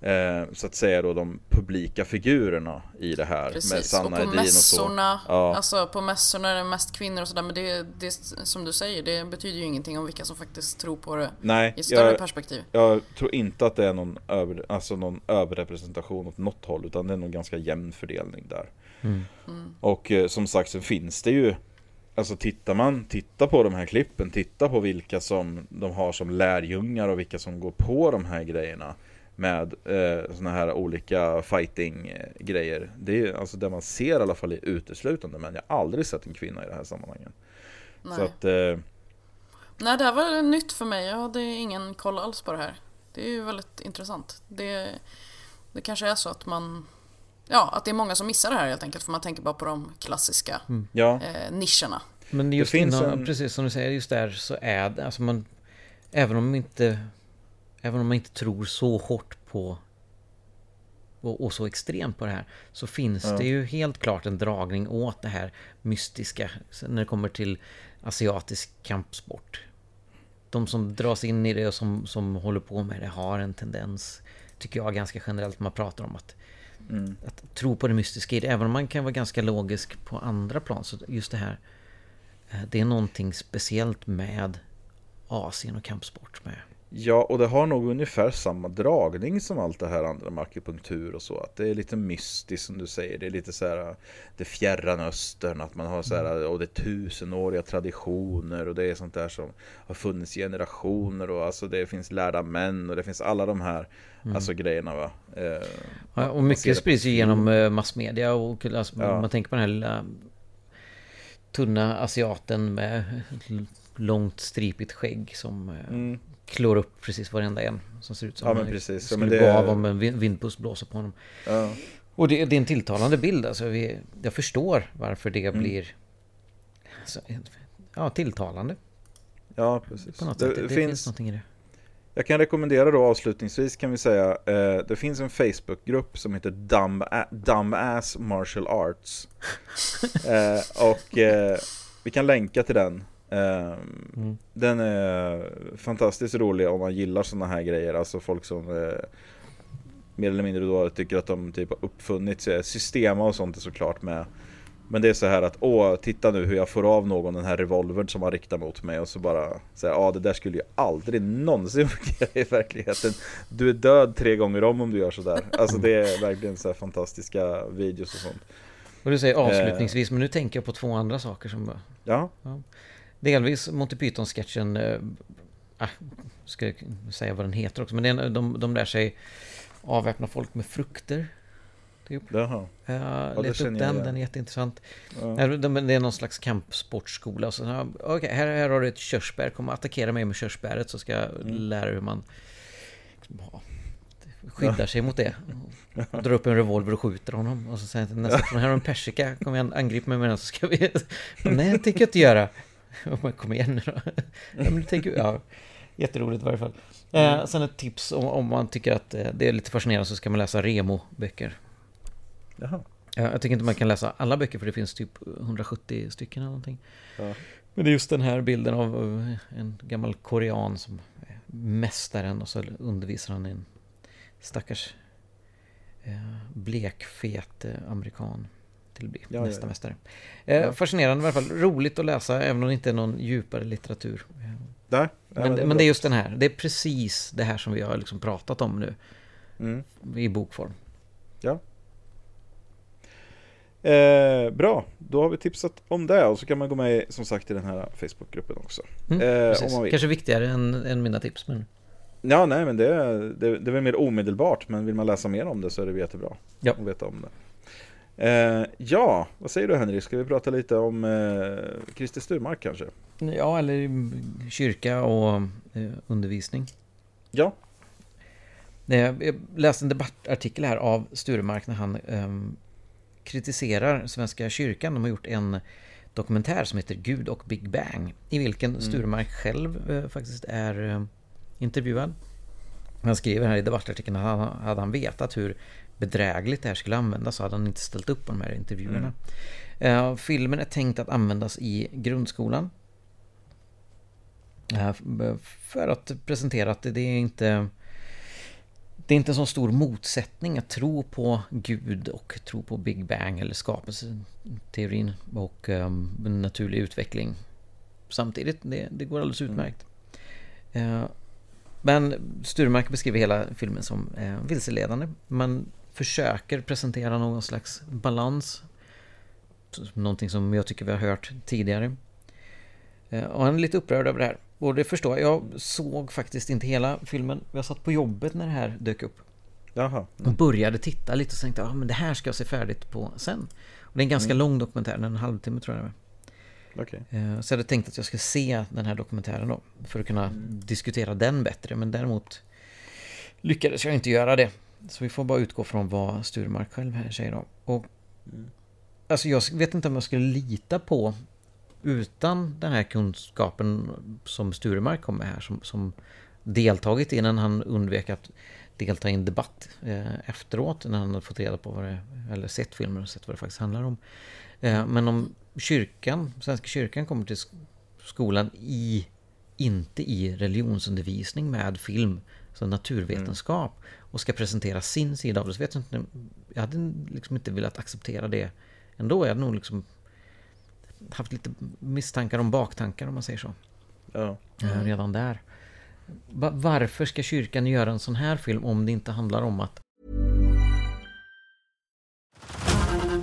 eh, så att säga då de publika figurerna i det här. Precis, med Sanna och på mässorna, och så. Ja. alltså på mässorna är det mest kvinnor och sådär, men det, det som du säger, det betyder ju ingenting om vilka som faktiskt tror på det Nej, i större jag, perspektiv. Jag tror inte att det är någon, över, alltså någon överrepresentation åt något håll, utan det är nog ganska jämn fördelning där. Mm. Mm. Och eh, som sagt så finns det ju Alltså tittar man, titta på de här klippen, titta på vilka som de har som lärjungar och vilka som går på de här grejerna med eh, såna här olika fighting-grejer. Det är alltså det man ser i alla fall i uteslutande men jag har aldrig sett en kvinna i det här sammanhanget. Nej. Så att, eh... Nej, det här var nytt för mig. Jag hade ingen koll alls på det här. Det är ju väldigt intressant. Det, det kanske är så att man Ja, att det är många som missar det här helt enkelt för man tänker bara på de klassiska mm. ja. eh, nischerna. Men just innan, en... precis som du säger, just där så är det, alltså man Även om inte Även om man inte tror så hårt på och, och så extremt på det här så finns ja. det ju helt klart en dragning åt det här mystiska när det kommer till asiatisk kampsport. De som dras in i det och som, som håller på med det har en tendens, tycker jag ganska generellt, man pratar om att, mm. att tro på det mystiska i det. Även om man kan vara ganska logisk på andra plan så just det här, eh, det är någonting speciellt med Asien och kampsport med Ja, och det har nog ungefär samma dragning som allt det här andra med akupunktur och så. Att det är lite mystiskt som du säger. Det är lite så här det fjärran östern. Att man har så här, och det är tusenåriga traditioner och det är sånt där som har funnits generationer och alltså det finns lärda män och det finns alla de här mm. alltså grejerna va. Eh, ja, och mycket sprids ju genom eh, massmedia och alltså, ja. man tänker på den här lilla tunna asiaten med långt stripigt skägg som eh, mm klår upp precis varenda en som ser ut som ja, men precis. skulle ja, men det... gå av om en vindpust blåser på honom. Ja. Och det, det, är en tilltalande bild. Alltså vi, jag förstår varför det mm. blir alltså, ja, tilltalande. Ja, precis. På något det, sätt. Det, det finns, finns någonting i det. Jag kan rekommendera då avslutningsvis kan vi säga eh, Det finns en Facebookgrupp som heter Dumb, Dumbass Martial Arts eh, Och eh, vi kan länka till den Mm. Den är fantastiskt rolig om man gillar sådana här grejer, alltså folk som eh, mer eller mindre då tycker att de typ har uppfunnit Systema och sånt är såklart med. Men det är så här att åh, titta nu hur jag får av någon den här revolvern som han riktar mot mig och så bara säga ja det där skulle ju aldrig någonsin fungera i verkligheten. Du är död tre gånger om om du gör sådär. Alltså det är verkligen så fantastiska videos och sånt. Och du säger avslutningsvis, eh. men nu tänker jag på två andra saker som bara... Ja. ja. Delvis Monty Python-sketchen, äh, ska jag säga vad den heter också, men är, de, de lär sig avväpna folk med frukter. Typ. Jaha. Jag ja, letade upp den, den är jätteintressant. Ja. Det är någon slags kampsportskola. Så, okay, här, här har du ett körsbär, kom och attackera mig med körsbäret så ska jag mm. lära hur man liksom, skyddar sig mot det. Och drar upp en revolver och skjuter honom. Och så säger han nästa, här har en persika, kom igen, angrip mig med den så ska vi... Nej, det tänker jag inte göra. Men kom igen nu då. ja, men tänk, ja, jätteroligt i varje fall. Eh, mm. sen ett tips om, om man tycker att eh, det är lite fascinerande så ska man läsa Remo-böcker. Jaha. Jag tycker inte man kan läsa alla böcker för det finns typ 170 stycken eller någonting. Ja. Men det är just den här bilden av en gammal korean som är mästaren och så undervisar han en stackars eh, blekfet amerikan till att bli ja, nästa ja, ja. mästare. Eh, fascinerande i alla fall. Roligt att läsa även om det inte är någon djupare litteratur. Nej, men, det, men det är just den här. Det är precis det här som vi har liksom pratat om nu. Mm. I bokform. Ja. Eh, bra, då har vi tipsat om det och så kan man gå med som sagt i den här Facebookgruppen också. Mm, eh. Kanske viktigare än, än mina tips. Men... Ja, nej men det, det, det är väl mer omedelbart men vill man läsa mer om det så är det jättebra ja. att veta om det. Eh, ja, vad säger du Henrik? Ska vi prata lite om eh, Christer Sturmark kanske? Ja, eller kyrka och eh, undervisning. Ja. Jag läste en debattartikel här av Sturemark när han um, kritiserar Svenska kyrkan. De har gjort en dokumentär som heter Gud och Big Bang i vilken mm. Sturemark själv uh, faktiskt är uh, intervjuad. Han skriver här i debattartikeln att han, hade han vetat hur bedrägligt det här skulle användas så hade han inte ställt upp på de här intervjuerna. Mm. Uh, filmen är tänkt att användas i grundskolan. Uh, för att presentera att det är inte det är inte en så stor motsättning att tro på Gud och tro på Big Bang eller skapelseteorin och um, naturlig utveckling. Samtidigt, det, det går alldeles utmärkt. Mm. Uh, men Sturmark beskriver hela filmen som uh, vilseledande. Man försöker presentera någon slags balans. Någonting som jag tycker vi har hört tidigare. Uh, och han är lite upprörd över det här. Och det förstår jag. Jag såg faktiskt inte hela filmen. Jag satt på jobbet när det här dök upp. Jaha. Och började titta lite och tänkte att ah, men det här ska jag se färdigt på sen. Och det är en ganska mm. lång dokumentär, en halvtimme tror jag det Okay. Eh, så jag hade tänkt att jag skulle se den här dokumentären då. För att kunna mm. diskutera den bättre. Men däremot lyckades jag inte göra det. Så vi får bara utgå från vad Sturmark själv här säger då. Och, mm. Alltså jag vet inte om jag skulle lita på utan den här kunskapen som Sturemark kom med här som, som deltagit innan han undvek att delta i en debatt eh, efteråt när han hade fått reda på vad det, eller sett filmen och sett vad det faktiskt handlar om. Eh, men om kyrkan, Svenska kyrkan kommer till skolan i, inte i religionsundervisning med film, så naturvetenskap mm. och ska presentera sin sida av det. Så vet jag, inte, jag hade liksom inte velat acceptera det ändå. Jag hade nog liksom haft lite misstankar om baktankar om man säger så. Ja. Mm. Redan där. Varför ska kyrkan göra en sån här film om det inte handlar om att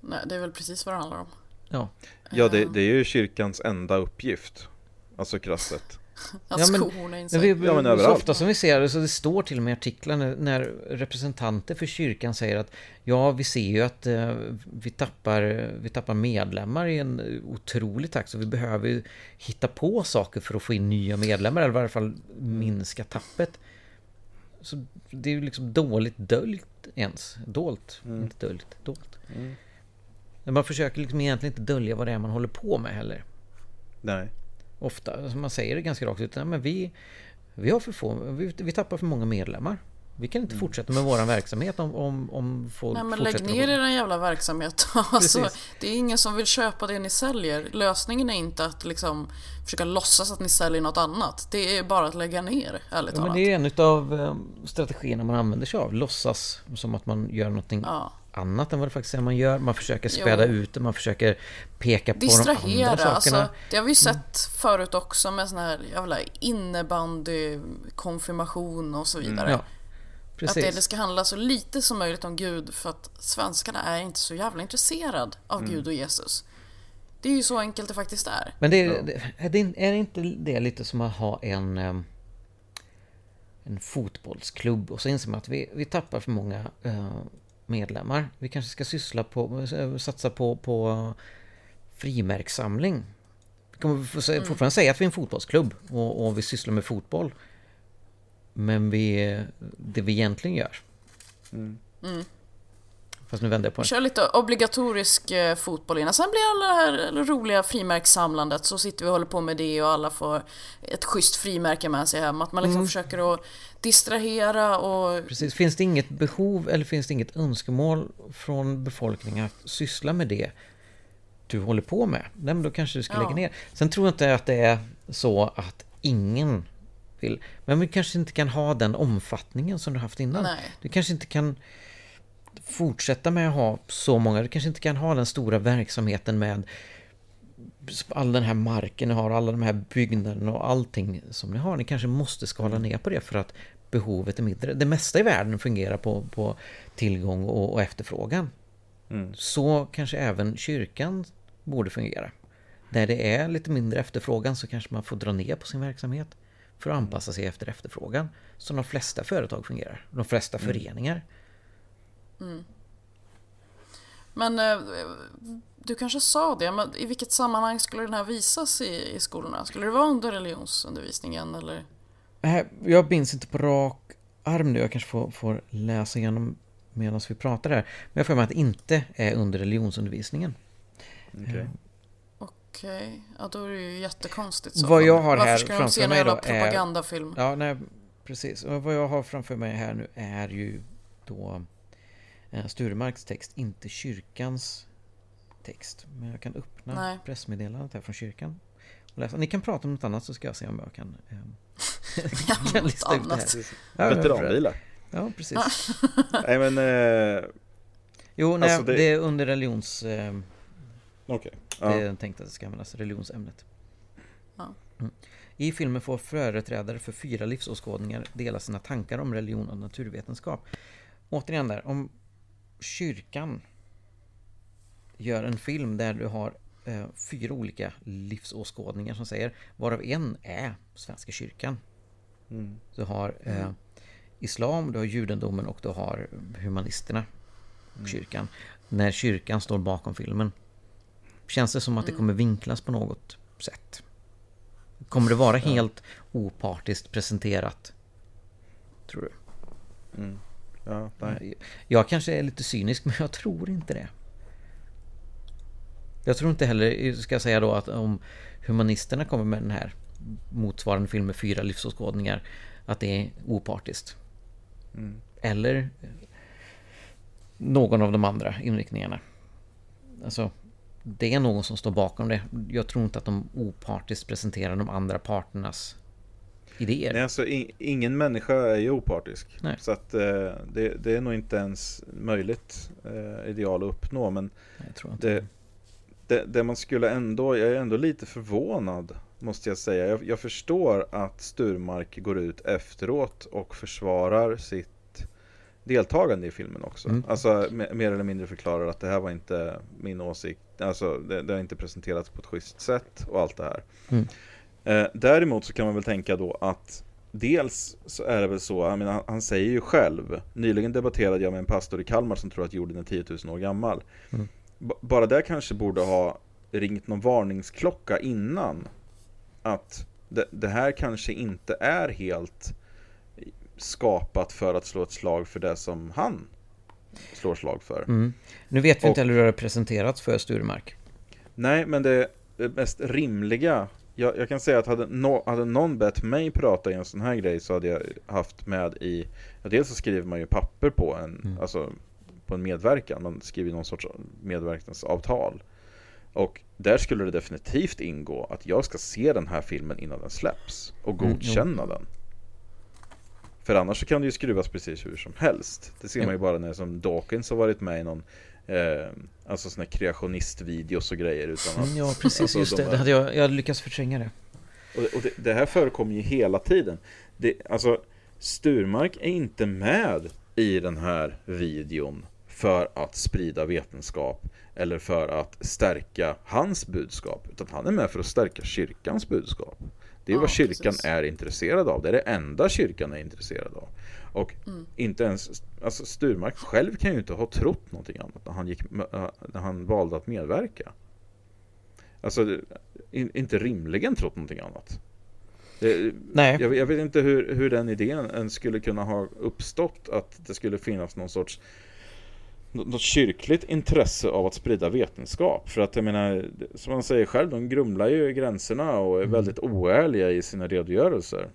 Nej, det är väl precis vad det handlar om. Ja, ja det, det är ju kyrkans enda uppgift. Alltså krasset. Att ja, sig. Vi, ja, men så ofta som vi ser det, så det står till och med i artiklar när, när, representanter för kyrkan säger att ja, vi ser ju att eh, vi, tappar, vi tappar medlemmar i en otrolig takt, så vi behöver hitta på saker för att få in nya medlemmar, eller i varje fall minska tappet. Så det är ju liksom dåligt döljt ens. Dolt, mm. inte döljt, dolt. Mm. Man försöker liksom egentligen inte dölja vad det är man håller på med heller. Nej ofta, alltså man säger det ganska rakt ut, men vi, vi har för få, vi, vi tappar för många medlemmar. Vi kan inte mm. fortsätta med vår verksamhet om, om, om folk Nej men lägg ner er jävla verksamhet. alltså, det är ingen som vill köpa det ni säljer. Lösningen är inte att liksom försöka låtsas att ni säljer något annat. Det är bara att lägga ner, ärligt ja, talat. Men det är en av um, strategierna man använder sig av. Låtsas som att man gör någonting ja annat än vad det faktiskt är man gör. Man försöker späda jo. ut det, man försöker peka på Distrahera, de andra sakerna. Alltså, det har vi ju sett mm. förut också med sån här jävla innebandy, konfirmation och så vidare. Ja, att det, det, ska handla så lite som möjligt om Gud för att svenskarna är inte så jävla intresserade av mm. Gud och Jesus. Det är ju så enkelt det faktiskt är. Men det är, är, det, är inte det lite som att ha en en fotbollsklubb och så inser man att vi, vi tappar för många uh, medlemmar. Vi kanske ska syssla på, satsa på, på frimärkssamling. Vi kommer fortfarande säga att vi är en fotbollsklubb och, och vi sysslar med fotboll. Men vi, det vi egentligen gör. Mm. Fast nu vänder jag på det. Kör lite obligatorisk eh, fotboll innan. Sen blir alla det här roliga frimärkssamlandet. Så sitter vi och håller på med det och alla får ett schysst frimärke med sig hem. Att man liksom Mm. försöker att distrahera och... Precis. Finns det inget behov eller finns det inget önskemål från befolkningen att syssla med det du håller på med? Nej, men då kanske du ska Ja. lägga ner. Sen tror jag inte att det är så att ingen vill. Men vi kanske inte kan ha den omfattningen som du haft innan. Nej. Du kanske inte kan fortsätta med att ha så många. Du kanske inte kan ha den stora verksamheten med all den här marken ni har, alla de här byggnaderna och allting som ni har. Ni kanske måste skala ner på det för att behovet är mindre. Det mesta i världen fungerar på, på tillgång och, och efterfrågan. Mm. Så kanske även kyrkan borde fungera. Där det är lite mindre efterfrågan så kanske man får dra ner på sin verksamhet för att anpassa sig efter efterfrågan. Som de flesta företag fungerar. De flesta föreningar. Men eh, du kanske sa det, men i vilket sammanhang skulle den här visas i, i skolorna? Skulle det vara under religionsundervisningen eller? Äh, Jag minns inte på rak arm nu. Jag kanske får, får läsa igenom medan vi pratar här. Men jag får mig att det inte är under religionsundervisningen. Okej. Okej, ja då är det ju jättekonstigt. så Vad jag har Varför här ska de framför se en mig jävla då är- propagandafilm? Ja, nej, precis. Och vad jag har framför mig här nu är ju då eh, Sturemarks text, inte kyrkans text. Men jag kan öppna Nej. pressmeddelandet här från kyrkan. Och läsa. Ni kan prata om något annat så ska jag se om jag kan, eh, kan lista ut det här. Ja, Veteranbilar. Ja, precis. Nej men, eh, Jo, nej, Alltså, det... det- är under religions... Eh, okej. Det är Ja. tänkt att det ska användas, religionsämnet. Ja. Mm. I filmen får företrädare för fyra livsåskådningar dela sina tankar om religion och naturvetenskap. Återigen där, om kyrkan gör en film där du har eh, fyra olika livsåskådningar som säger varav en är Svenska kyrkan. Mm. Du har eh, Islam, du har judendomen och du har humanisterna och kyrkan. När kyrkan står bakom filmen. Känns det som att det kommer vinklas på något sätt? Kommer det vara helt opartiskt presenterat? Tror du? Mm. Ja, nej. Jag kanske är lite cynisk men jag tror inte det. Jag tror inte heller, ska jag säga då att om humanisterna kommer med den här motsvarande film med fyra livsåskådningar att det är opartiskt. Mm. Eller någon av de andra inriktningarna. Alltså, det är någon som står bakom det. Jag tror inte att de opartiskt presenterar de andra parternas idéer. Nej, alltså, i, ingen människa är ju opartisk. Nej. Så att eh, det, det är nog inte ens möjligt eh, ideal att uppnå. Men det, det, det man skulle ändå, jag är ändå lite förvånad måste jag säga. Jag, jag förstår att Sturmark går ut efteråt och försvarar sitt deltagande i filmen också. Mm. Alltså me- mer eller mindre förklarar att det här var inte min åsikt. Alltså det, det har inte presenterats på ett schysst sätt och allt det här. Mm. Eh, däremot så kan man väl tänka då att Dels så är det väl så, jag menar, han, säger ju själv Nyligen debatterade jag med en pastor i Kalmar som tror att jorden är 10 000 år gammal Mm. Bara det kanske borde ha ringt någon varningsklocka innan Att det, det här kanske inte är helt skapat för att slå ett slag för det som han slår slag för Mm. Nu vet vi Och- inte heller hur det har presenterats för Sturmark. Nej, men det mest rimliga jag, jag kan säga att hade, no, hade någon bett mig prata i en sån här grej så hade jag haft med i ja, Dels så skriver man ju papper på en, Mm. alltså, på en medverkan. Man skriver någon sorts medverkansavtal. Och där skulle det definitivt ingå att jag ska se den här filmen innan den släpps Och Mm, godkänna den För annars så kan det ju skruvas precis hur som helst Det ser man ju bara när som Dawkins har varit med i någon eh, Alltså här kreationistvideos och grejer utan att Ja, precis. Alltså, just de det. är- det hade jag, jag hade lyckats förtränga det. Och, det- och det, det här förekommer ju hela tiden. Det, alltså, Sturmark är inte med i den här videon för att sprida vetenskap eller för att stärka hans budskap. Utan han är med för att stärka kyrkans budskap. Det är Ja, vad kyrkan precis. är intresserad av. Det är det enda kyrkan är intresserad av. Och inte ens, alltså Sturmark själv kan ju inte ha trott någonting annat när han, gick, när han valde att medverka. Alltså, in, inte rimligen trott någonting annat. Det, Nej. Jag, jag, vet inte hur, hur den idén ens skulle kunna ha uppstått att det skulle finnas någon sorts något kyrkligt intresse av att sprida vetenskap. För att jag menar, som man säger själv, de grumlar ju gränserna och är mm. väldigt oärliga i sina redogörelser.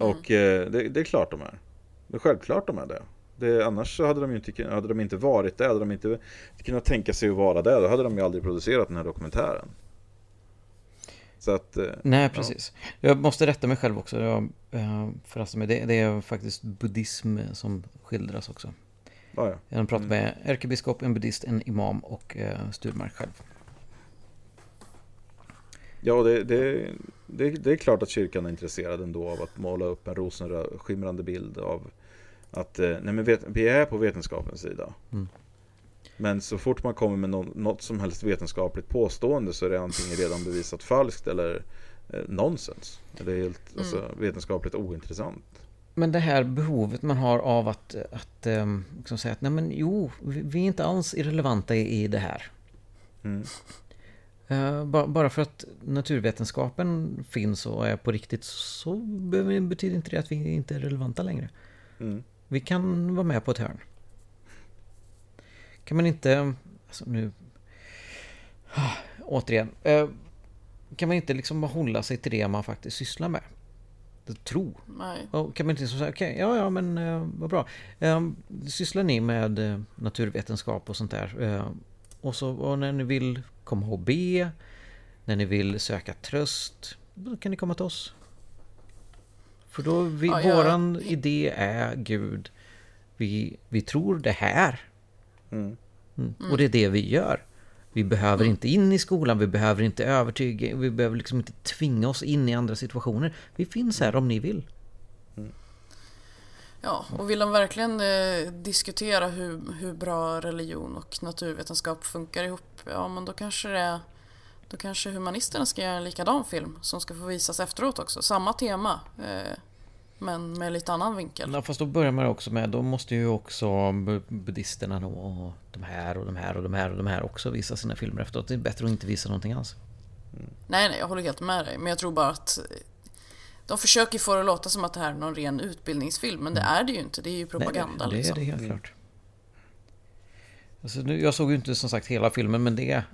Mm. Och eh, det, det, är klart de är. Det är självklart de är det. det annars hade de, inte, hade de inte varit det, hade de inte kunnat tänka sig att vara det, då hade de ju aldrig producerat den här dokumentären. Så att, eh, Nej, precis. Ja. Jag måste rätta mig själv också. Jag, eh, förresten, det, det är faktiskt buddhism som skildras också. Ah, ja. Jag har pratat mm. med ärkebiskop, en buddhist, en imam och eh, Sturmark själv. Ja, det, det, det, det, är klart att kyrkan är intresserad ändå av att måla upp en rosenskimrande bild av att eh, nej, men vet, vi är på vetenskapens sida. Mm. Men så fort man kommer med något, något som helst vetenskapligt påstående så är det antingen redan bevisat falskt eller eh, nonsens. Det är helt mm. alltså, vetenskapligt ointressant. Men det här behovet man har av att, att um, liksom säga att nej men jo, vi, är inte alls irrelevanta i, i det här. Mm. Uh, bara för att naturvetenskapen finns och är på riktigt så betyder inte det att vi inte är relevanta längre. Mm. Vi kan vara med på ett hörn. Kan man inte, alltså nu, uh, återigen, uh, kan man inte liksom hålla sig till det man faktiskt sysslar med? Tro. Nej. Och kan man inte säga, okej, okay, ja, ja, men uh, vad bra. Um, sysslar ni med uh, naturvetenskap och sånt där? Uh, och, så, och när ni vill komma och be, när ni vill söka tröst, då kan ni komma till oss. För då, vi, ja, ja. våran idé är Gud. Vi, vi tror det här. Mm. Mm. Och det är det vi gör. Vi behöver inte in i skolan, vi behöver inte övertyga, vi behöver liksom inte tvinga oss in i andra situationer. Vi finns här om ni vill. Ja, och vill de verkligen eh, diskutera hur, hur bra religion och naturvetenskap funkar ihop, ja men då kanske det då kanske humanisterna ska göra en likadan film som ska få visas efteråt också. Samma tema. Eh, men med lite annan vinkel. Ja, fast då börjar man också med, då måste ju också buddhisterna då, och de här och de här och de här och de här också visa sina filmer efteråt. Det är bättre att inte visa någonting alls. Mm. Nej, nej, jag håller helt med dig. Men jag tror bara att de försöker få det att låta som att det här är någon ren utbildningsfilm, men det mm. är det ju inte. Det är ju propaganda. Nej, det liksom. är det helt klart. Alltså, jag såg ju inte som sagt hela filmen, men det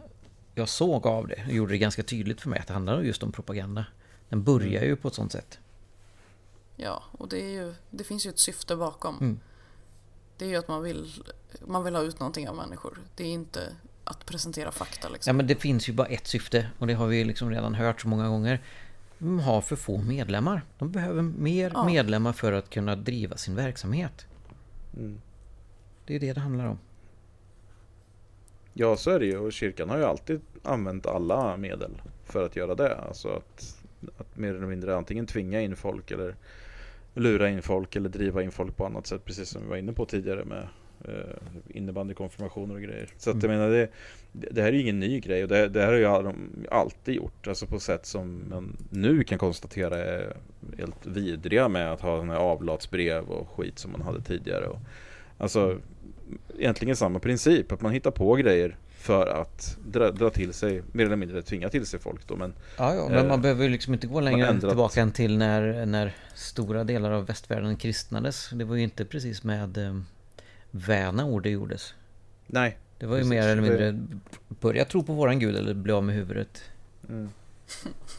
jag såg av det gjorde det ganska tydligt för mig att det handlar just om propaganda. Den börjar ju på ett sånt sätt. Ja, och det, är ju, det finns ju ett syfte bakom. Mm. Det är ju att man vill, man vill ha ut någonting av människor. Det är inte att presentera fakta. Liksom. Ja, men det finns ju bara ett syfte och det har vi liksom redan hört så många gånger. De har för få medlemmar. De behöver mer ja. medlemmar för att kunna driva sin verksamhet. Mm. Det är det det handlar om. Ja, så är det ju. Och kyrkan har ju alltid använt alla medel för att göra det. Alltså att, att mer eller mindre antingen tvinga in folk eller lura in folk eller driva in folk på annat sätt. Precis som vi var inne på tidigare med eh, innebandykonfirmationer och grejer. Så att jag mm. menar det, det här är ju ingen ny grej och det, det här har ju de alltid gjort. Alltså på sätt som man nu kan konstatera är helt vidriga med att ha sådana här avlatsbrev och skit som man hade tidigare. Och, alltså egentligen samma princip, att man hittar på grejer för att dra, dra, till sig, mer eller mindre tvinga till sig folk då. Men, ja, ja, men eh, man behöver ju liksom inte gå längre ändrat... tillbaka än till när, när stora delar av västvärlden kristnades. Det var ju inte precis med eh, väna ord det gjordes. Nej. Det var ju precis, mer eller mindre börja tro på våran gud eller bli av med huvudet. Mm.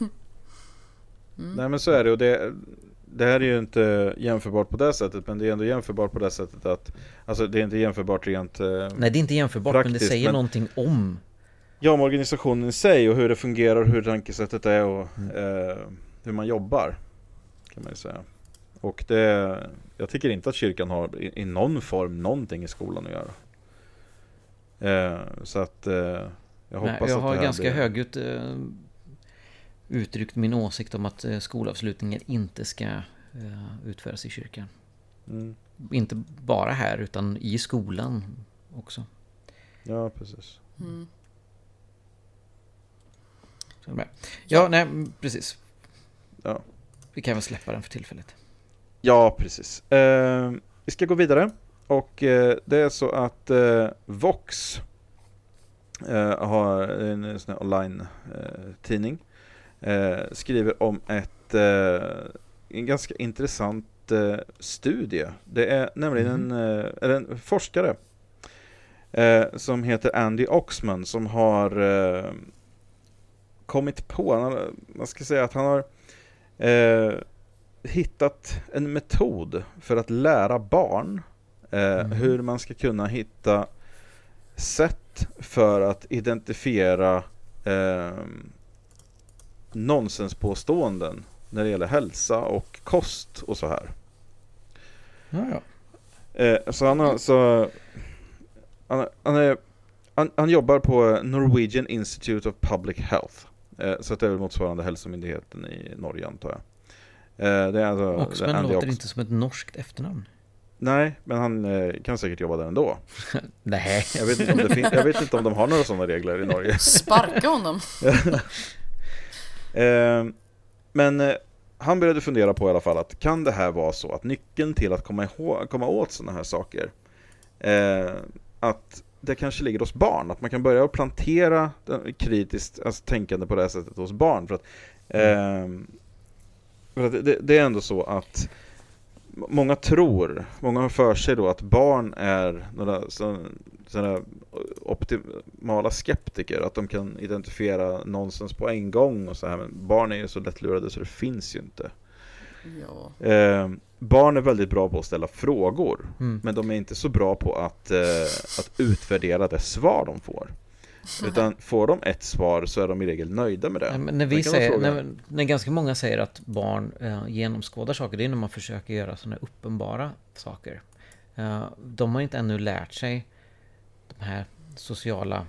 mm. Nej men så är det och det, det här är ju inte jämförbart på det sättet men det är ändå jämförbart på det sättet att Alltså det är inte jämförbart rent eh, Nej det är inte jämförbart praktiskt, men det säger men, någonting om Ja om organisationen i sig och hur det fungerar, hur tankesättet är och mm. eh, hur man jobbar Kan man ju säga Och det Jag tycker inte att kyrkan har i, i någon form någonting i skolan att göra eh, Så att eh, Jag hoppas Nej, jag att har det ganska blir... högljutt eh, uttryckt min åsikt om att eh, skolavslutningen inte ska eh, utföras i kyrkan. Mm. Inte bara här utan i skolan också. Ja, precis. Mm. Ja, nej, precis. Ja. Vi kan väl släppa den för tillfället. Ja, precis. Eh, vi ska gå vidare. Och eh, det är så att eh, Vox eh, har en sån online-tidning. Eh, skriver om ett, eh, en ganska intressant studie. Det är nämligen mm. en, eller en forskare som heter Andy Oxman som har kommit på, man ska säga att han har hittat en metod för att lära barn eh, mm. hur man ska kunna hitta sätt för att identifiera eh, nonsenspåståenden när det gäller hälsa och kost och så här. Ja, ja. Eh, så han har så han, han, är, han, han, jobbar på Norwegian Institute of Public Health. Eh, så det är väl motsvarande hälsomyndigheten i Norge antar jag. Eh, det är alltså, Oxman låter Ox inte som ett norskt efternamn. Nej, men han eh, kan säkert jobba där ändå. Nej. Jag vet, inte om det jag vet inte om de har några sådana regler i Norge. Sparka honom. Eh, men eh, han började fundera på i alla fall att kan det här vara så att nyckeln till att komma, ihåg, komma åt sådana här saker eh, att det kanske ligger hos barn, att man kan börja plantera kritiskt alltså, tänkande på det här sättet hos barn. För att, mm. för att det, det, är ändå så att många tror, många har för sig då att barn är några sådana optimala skeptiker, att de kan identifiera nonsens på en gång och så här, men barn är ju så lättlurade så det finns ju inte. Ja. Eh, barn är väldigt bra på att ställa frågor, mm. men de är inte så bra på att, eh, att utvärdera det svar de får. Utan får de ett svar så är de i regel nöjda med det. Men när, vi säger, när, när, ganska många säger att barn eh, genomskådar saker, det är när man försöker göra sådana uppenbara saker. Eh, de har inte ännu lärt sig de här sociala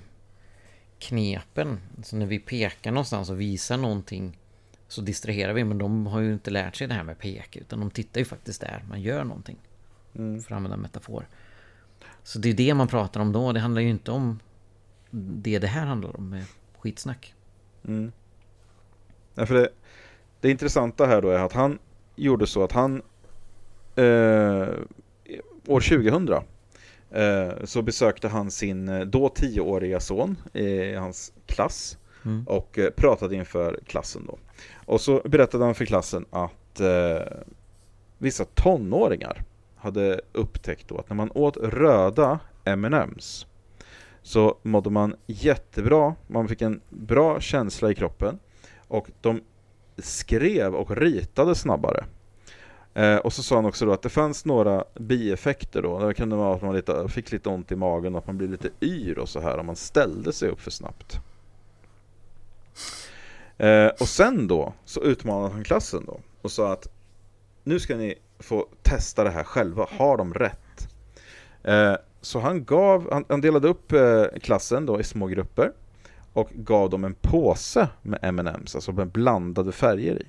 knepen. Så när vi pekar någonstans och visar någonting så distraherar vi, men de har ju inte lärt sig det här med pek, utan de tittar ju faktiskt där man gör någonting. Mm. För att använda en metafor. Så det är det man pratar om då, det handlar ju inte om det det här handlar om med skitsnack. Mm. Ja, för det, det intressanta här då är att han gjorde så att han eh, år 2000 eh, så besökte han sin eh, då tioåriga son i hans klass mm. och eh, pratade inför klassen då. Och så berättade han för klassen att eh, vissa tonåringar hade upptäckt då att när man åt röda M&M's så mådde man jättebra, man fick en bra känsla i kroppen och de skrev och ritade snabbare. Eh, och så sa han också då att det fanns några bieffekter då. Det kunde vara att man lite, fick lite ont i magen och att man blev lite yr och så här om man ställde sig upp för snabbt. Eh, och sen då så utmanade han klassen då och sa att nu ska ni få testa det här själva. Har de rätt? Eh, så han gav, han, han delade upp eh, klassen då i små grupper och gav dem en påse med M&M's, alltså med blandade färger i.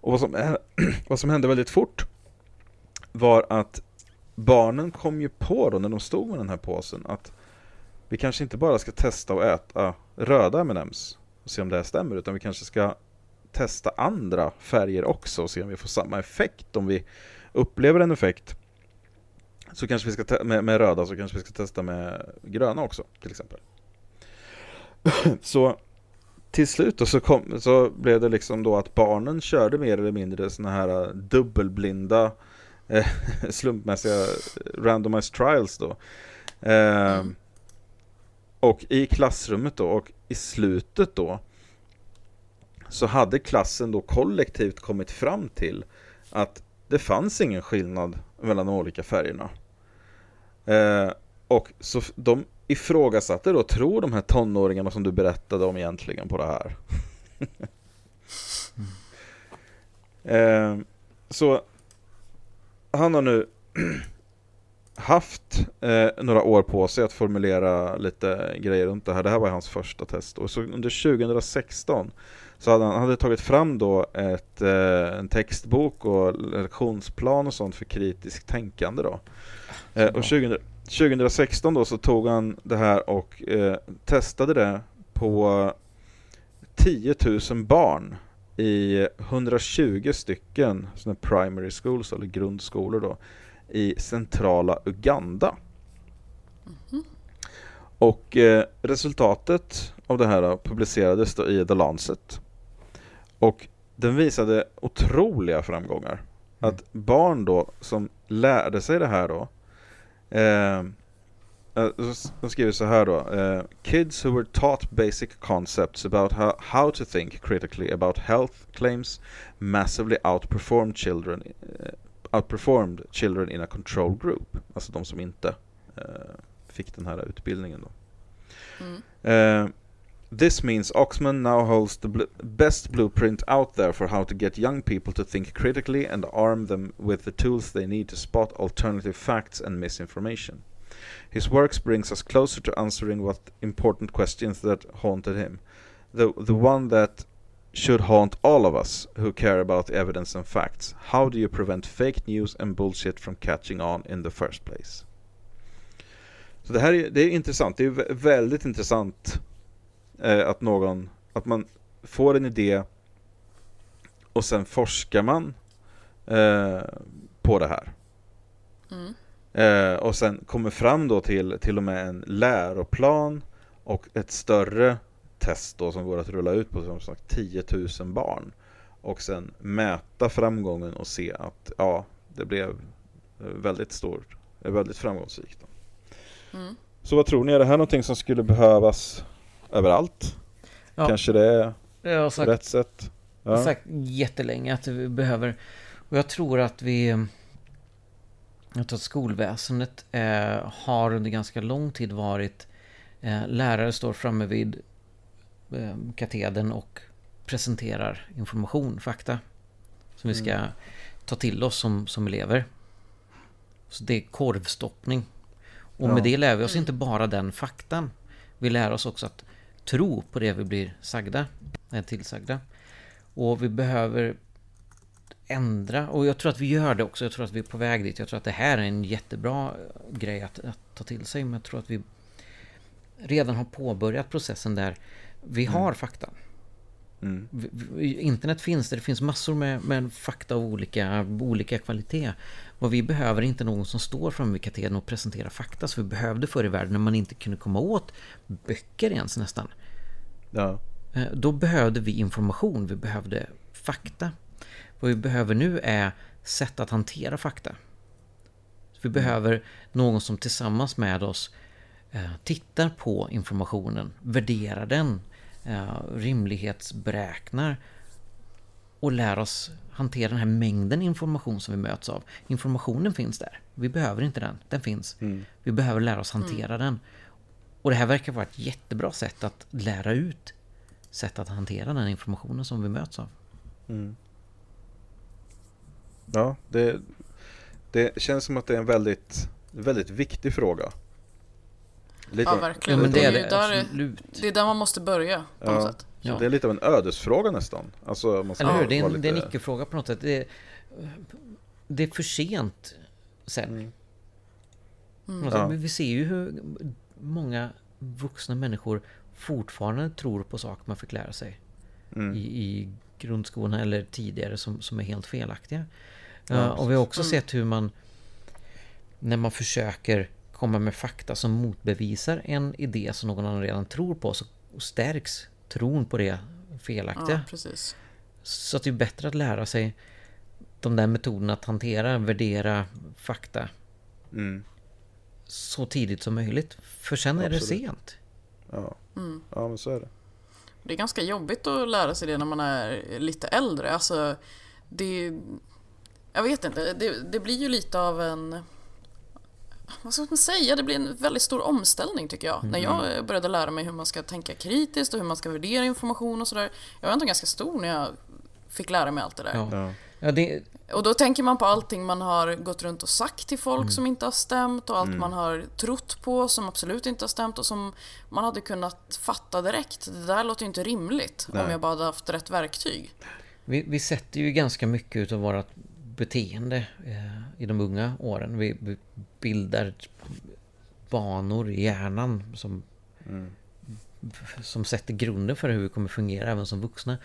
Och vad som, vad som hände väldigt fort var att barnen kom ju på då när de stod med den här påsen att vi kanske inte bara ska testa att äta röda M&M's och se om det här stämmer utan vi kanske ska testa andra färger också och se om vi får samma effekt om vi upplever en effekt så kanske vi ska med, med röda så kanske vi ska testa med gröna också till exempel. så till slut då så, kom, så blev det liksom då att barnen körde mer eller mindre sådana här äh, dubbelblinda eh, slumpmässiga äh, randomized trials då. Eh. Och i klassrummet då och i slutet då så hade klassen då kollektivt kommit fram till att det fanns ingen skillnad mellan de olika färgerna. Eh, och så de ifrågasatte då, tror de här tonåringarna som du berättade om egentligen på det här? eh, så han har nu haft eh, några år på sig att formulera lite grejer runt det här. Det här var hans första test. Och så under 2016 så hade han hade tagit fram då ett, eh, en textbok och lektionsplan och sånt för kritiskt tänkande då. Eh, och 20, 2016 då så tog han det här och eh, testade det på 10 000 barn i 120 stycken såna primary schools, eller grundskolor då, i centrala Uganda. Och eh, resultatet av det här då, publicerades då i The Lancet. Och den visade otroliga framgångar. Att barn då som lärde sig det här då eh, eh, de skriver så här då. eh, Kids who were taught basic concepts about how, how to think critically about health claims massively outperformed children eh, outperformed children in a control group. Alltså de som inte eh, fick den här utbildningen då. Eh, This means Oxman now holds the bl- best blueprint out there for how to get young people to think critically and arm them with the tools they need to spot alternative facts and misinformation. His works brings us closer to answering what important questions that haunted him. The the one that should haunt all of us who care about evidence and facts. How do you prevent fake news and bullshit from catching on in the first place? Så det här är, det är intressant. Det är väldigt intressant eh, att någon, att man får en idé och sen forskar man eh, på det här. Mm. Eh, och sen kommer fram då till till och med en läroplan och ett större test då som går att rulla ut på som sagt 10 000 barn. Och sen mäta framgången och se att ja, det blev eh, väldigt stort, väldigt framgångsrikt. Mm. Så vad tror ni, är det här någonting som skulle behövas överallt? Ja. Kanske det är Jag har sagt, rätt sätt? jag har Ja. sagt jättelänge att vi behöver... Och jag tror att vi... Jag tror att skolväsendet eh, har under ganska lång tid varit... Eh, lärare står framme vid eh, katedern och presenterar information, fakta. Som vi ska Mm. ta till oss som, som elever. Så det är korvstoppning. Och Ja. med det lär vi oss inte bara den faktan. Vi lär oss också att tro på det vi blir sagda, eh, tillsagda. Och vi behöver ändra, och jag tror att vi gör det också, jag tror att vi är på väg dit. Jag tror att det här är en jättebra eh, grej att, att ta till sig, men jag tror att vi redan har påbörjat processen där vi har fakta. Mm. Internet finns där, det finns massor med, med fakta av olika, olika kvalitet. Vad vi behöver är inte någon som står framme vid katedern och presenterar fakta, så vi behövde förr i världen när man inte kunde komma åt böcker ens nästan. Ja. Eh, Då behövde vi information, vi behövde fakta. Vad vi behöver nu är sätt att hantera fakta. Så vi behöver någon som tillsammans med oss eh, tittar på informationen, värderar den, eh, rimlighetsberäknar och lär oss hantera den här mängden information som vi möts av. Informationen finns där. Vi behöver inte den. Den finns. Vi behöver lära oss hantera den. Och det här verkar vara ett jättebra sätt att lära ut sätt att hantera den informationen som vi möts av. Ja, det, det känns som att det är en väldigt, väldigt viktig fråga. Lite, Ja, Ja verkligen. men det är där, absolut. det är där man måste börja på något Ja, sätt. Ja. det är lite av en ödesfråga nästan. Alltså, man ska Eller hur? Det är en, är en lite- icke-fråga på något sätt. Det är, det är för sent sen. Mm. Ja. sätt. Men Vi ser ju hur många vuxna människor fortfarande tror på saker man fick lära sig Mm. i, i grundskolan eller tidigare som, som är helt felaktiga. Ja, Ja, och vi har också Mm. sett hur man när man försöker komma med fakta som motbevisar en idé som någon annan redan tror på så stärks tron på det felaktiga. Ja, precis. Så att det är bättre att lära sig de där metoderna att hantera, värdera fakta Mm. Så tidigt som möjligt. För sen är det Absolut. sent. Ja. Mm. ja, men så är det. Det är ganska jobbigt att lära sig det när man är lite äldre. Alltså, det... Jag vet inte, det, det blir ju lite av en... Vad ska man säga? Det blir en väldigt stor omställning tycker jag. När jag började lära mig hur man ska tänka kritiskt och hur man ska värdera information och sådär. Jag var ändå ganska stor när jag fick lära mig allt det där. Ja. Ja. Det, Och då tänker man på allting man har gått runt och sagt till folk som inte har stämt och allt man har trott på som absolut inte har stämt och som man hade kunnat fatta direkt. Det där låter ju inte rimligt om Nej. jag bara hade haft rätt verktyg. vi, vi sätter ju ganska mycket av vårt beteende eh, i de unga åren. Vi, vi bildar banor i hjärnan som som sätter grunden för hur vi kommer fungera även som vuxna.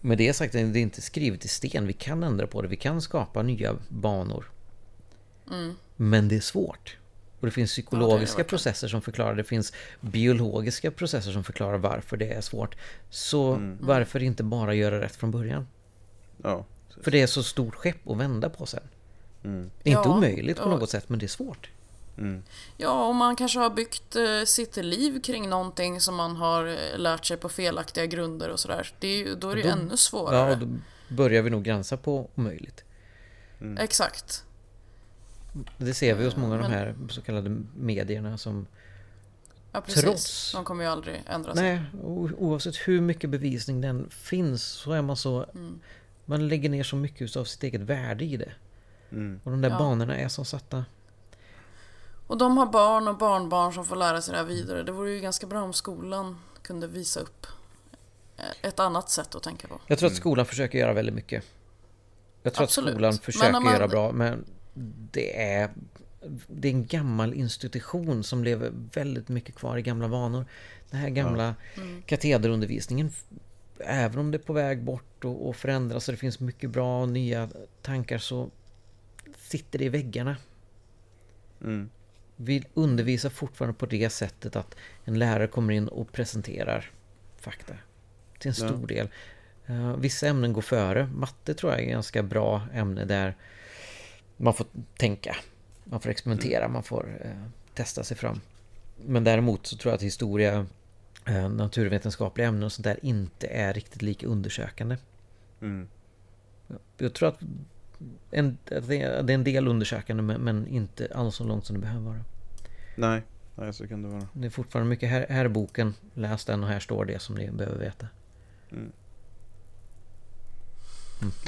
Med det sagt, det är inte skrivet i sten. Vi kan ändra på det. Vi kan skapa nya banor. Mm. Men det är svårt. Och det finns Ja, det psykologiska det verkligen. processer som förklarar. Det finns biologiska processer som förklarar varför det är svårt. Så Mm. varför inte bara göra rätt från början? Ja. För det är så stort skepp att vända på sen. Mm. Det är inte Ja, omöjligt på ja. något sätt, men det är svårt. Mm. Ja, och man kanske har byggt eh, sitt liv kring någonting som man har eh, lärt sig på felaktiga grunder och sådär. Då är det ju ännu svårare. Ja, då börjar vi nog gränsa på omöjligt. Exakt. Det ser vi hos många av de här så kallade medierna som Ja, precis. Trots- De kommer ju aldrig ändra sig. Nej, oavsett hur mycket bevisning den finns så är man så... Mm. Man lägger ner så mycket av sitt eget värde i det. Mm. Och de där Ja. banorna är som satta. Och de har barn och barnbarn som får lära sig det här vidare. Det vore ju ganska bra om skolan kunde visa upp ett annat sätt att tänka på. Jag tror att skolan försöker göra väldigt mycket. Jag tror Absolut. att skolan försöker man- göra bra, men det är... Det är en gammal institution som lever väldigt mycket kvar i gamla vanor. Den här gamla Mm. katederundervisningen, även om det är på väg bort och, och förändras och det finns mycket bra och nya tankar så sitter det i väggarna. Mm. Vi undervisar fortfarande på det sättet att en lärare kommer in och presenterar fakta. Till en Ja. stor del. Eh, vissa ämnen går före. Matte tror jag är ett ganska bra ämne där man får tänka. Man får experimentera, man får eh, testa sig fram. Men däremot så tror jag att historia, eh, naturvetenskapliga ämnen och sånt där inte är riktigt lika undersökande. Mm. Jag tror att en, det är det är en del undersökande men, inte alls så långt som det behöver vara. Nej, nej, så kan det vara. Det är fortfarande mycket, här, här är boken, läs den och här står det som ni behöver veta.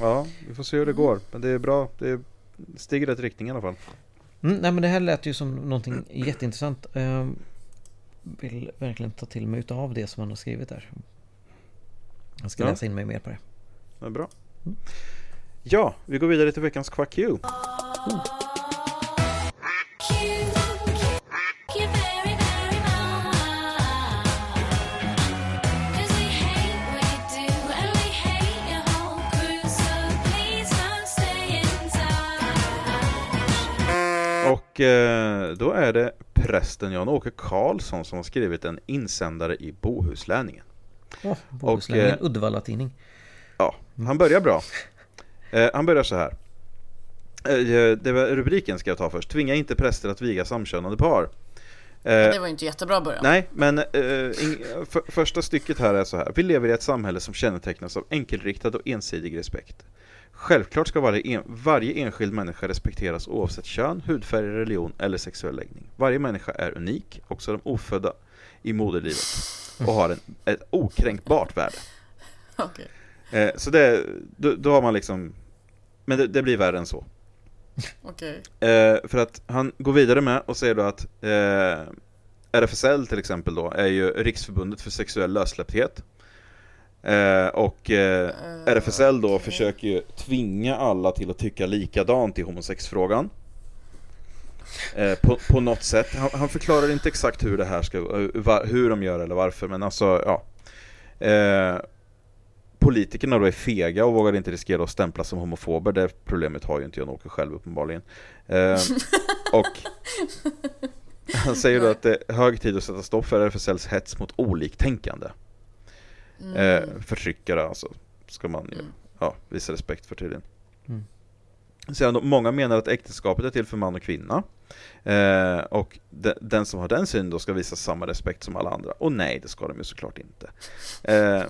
Ja, vi får se hur det går. Men det är bra. Det är steg i rätt riktning i alla fall. Mm, nej men det här lät ju som någonting jätteintressant. Jag vill verkligen ta till mig utav det som han har skrivit där. Jag ska Ja. läsa in mig mer på det. Ja, bra. Ja, vi går vidare till veckans Quack You. Och eh, då är det prästen Jan-Åke Karlsson som har skrivit en insändare i Bohuslänningen. Oh, Bohuslänningen, eh, Uddevalla-tidning. Ja, han börjar bra. Eh, han börjar så här. Eh, det var rubriken ska jag ta först. Tvinga inte präster att viga samkönade par. Eh, Det var ju inte jättebra början. Nej, men eh, för, första stycket här är så här. Vi lever i ett samhälle som kännetecknas av enkelriktad och ensidig respekt. Självklart ska varje, en, varje enskild människa respekteras oavsett kön, hudfärg, religion eller sexuell läggning. Varje människa är unik, också de ofödda, i moderlivet och har en, ett okränkbart värde. Okej. Eh, så det, då, då har man liksom, men det, det blir värre än så. Okej. Eh, för att han går vidare med och säger då att eh, RFSL till exempel då är ju Riksförbundet för sexuell lössläppthet. Eh, och eh, RFSL då okej. försöker ju tvinga alla till att tycka likadant i homosexfrågan. Eh, på, på något sätt. Han, han förklarar inte exakt hur det här ska, eh, hur de gör eller varför, men alltså ja. Politikerna då är fega och vågar inte riskera att stämplas som homofober. Det problemet har ju inte Jan-Åke själv uppenbarligen. Eh, och han säger då att det är hög tid att sätta stopp för RFSLs hets mot oliktänkande. Eh, förtryckare alltså, ska man ju Mm. ja, visa respekt för tydligen. Mm. Då, många menar att äktenskapet är till för man och kvinna. Eh, och de, den som har den synen då ska visa samma respekt som alla andra. Och nej, det ska de ju såklart inte. Eh,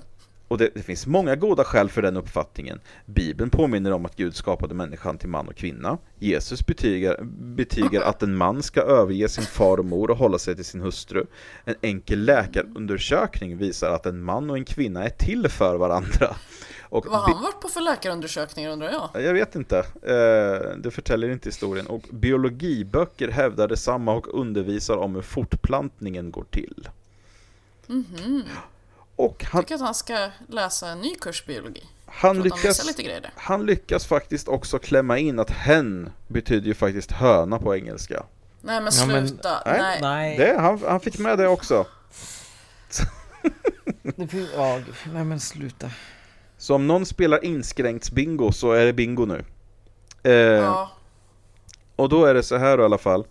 och det, det finns många goda skäl för den uppfattningen. Bibeln påminner om att Gud skapade människan till man och kvinna. Jesus betygar, betygar att en man ska överge sin far och mor och hålla sig till sin hustru. En enkel läkarundersökning visar att en man och en kvinna är till för varandra. Och Vad har han varit på för läkarundersökningar undrar jag? jag vet inte, eh, det förtäljer inte historien. Och biologiböcker hävdar detsamma och undervisar om hur fortplantningen går till. Mhm. Och han, Tycker att han ska läsa en ny kurs biologi. han, lyckas, han lyckas faktiskt också klämma in att hen betyder ju faktiskt höna på engelska. Nej men Ja, men- sluta. Nej. Nej. Det, han, han fick med det också. Ja, nej men sluta. Så om någon spelar inskränkt bingo så är det bingo nu. Eh, Ja, Och då är det så här då, i alla fall.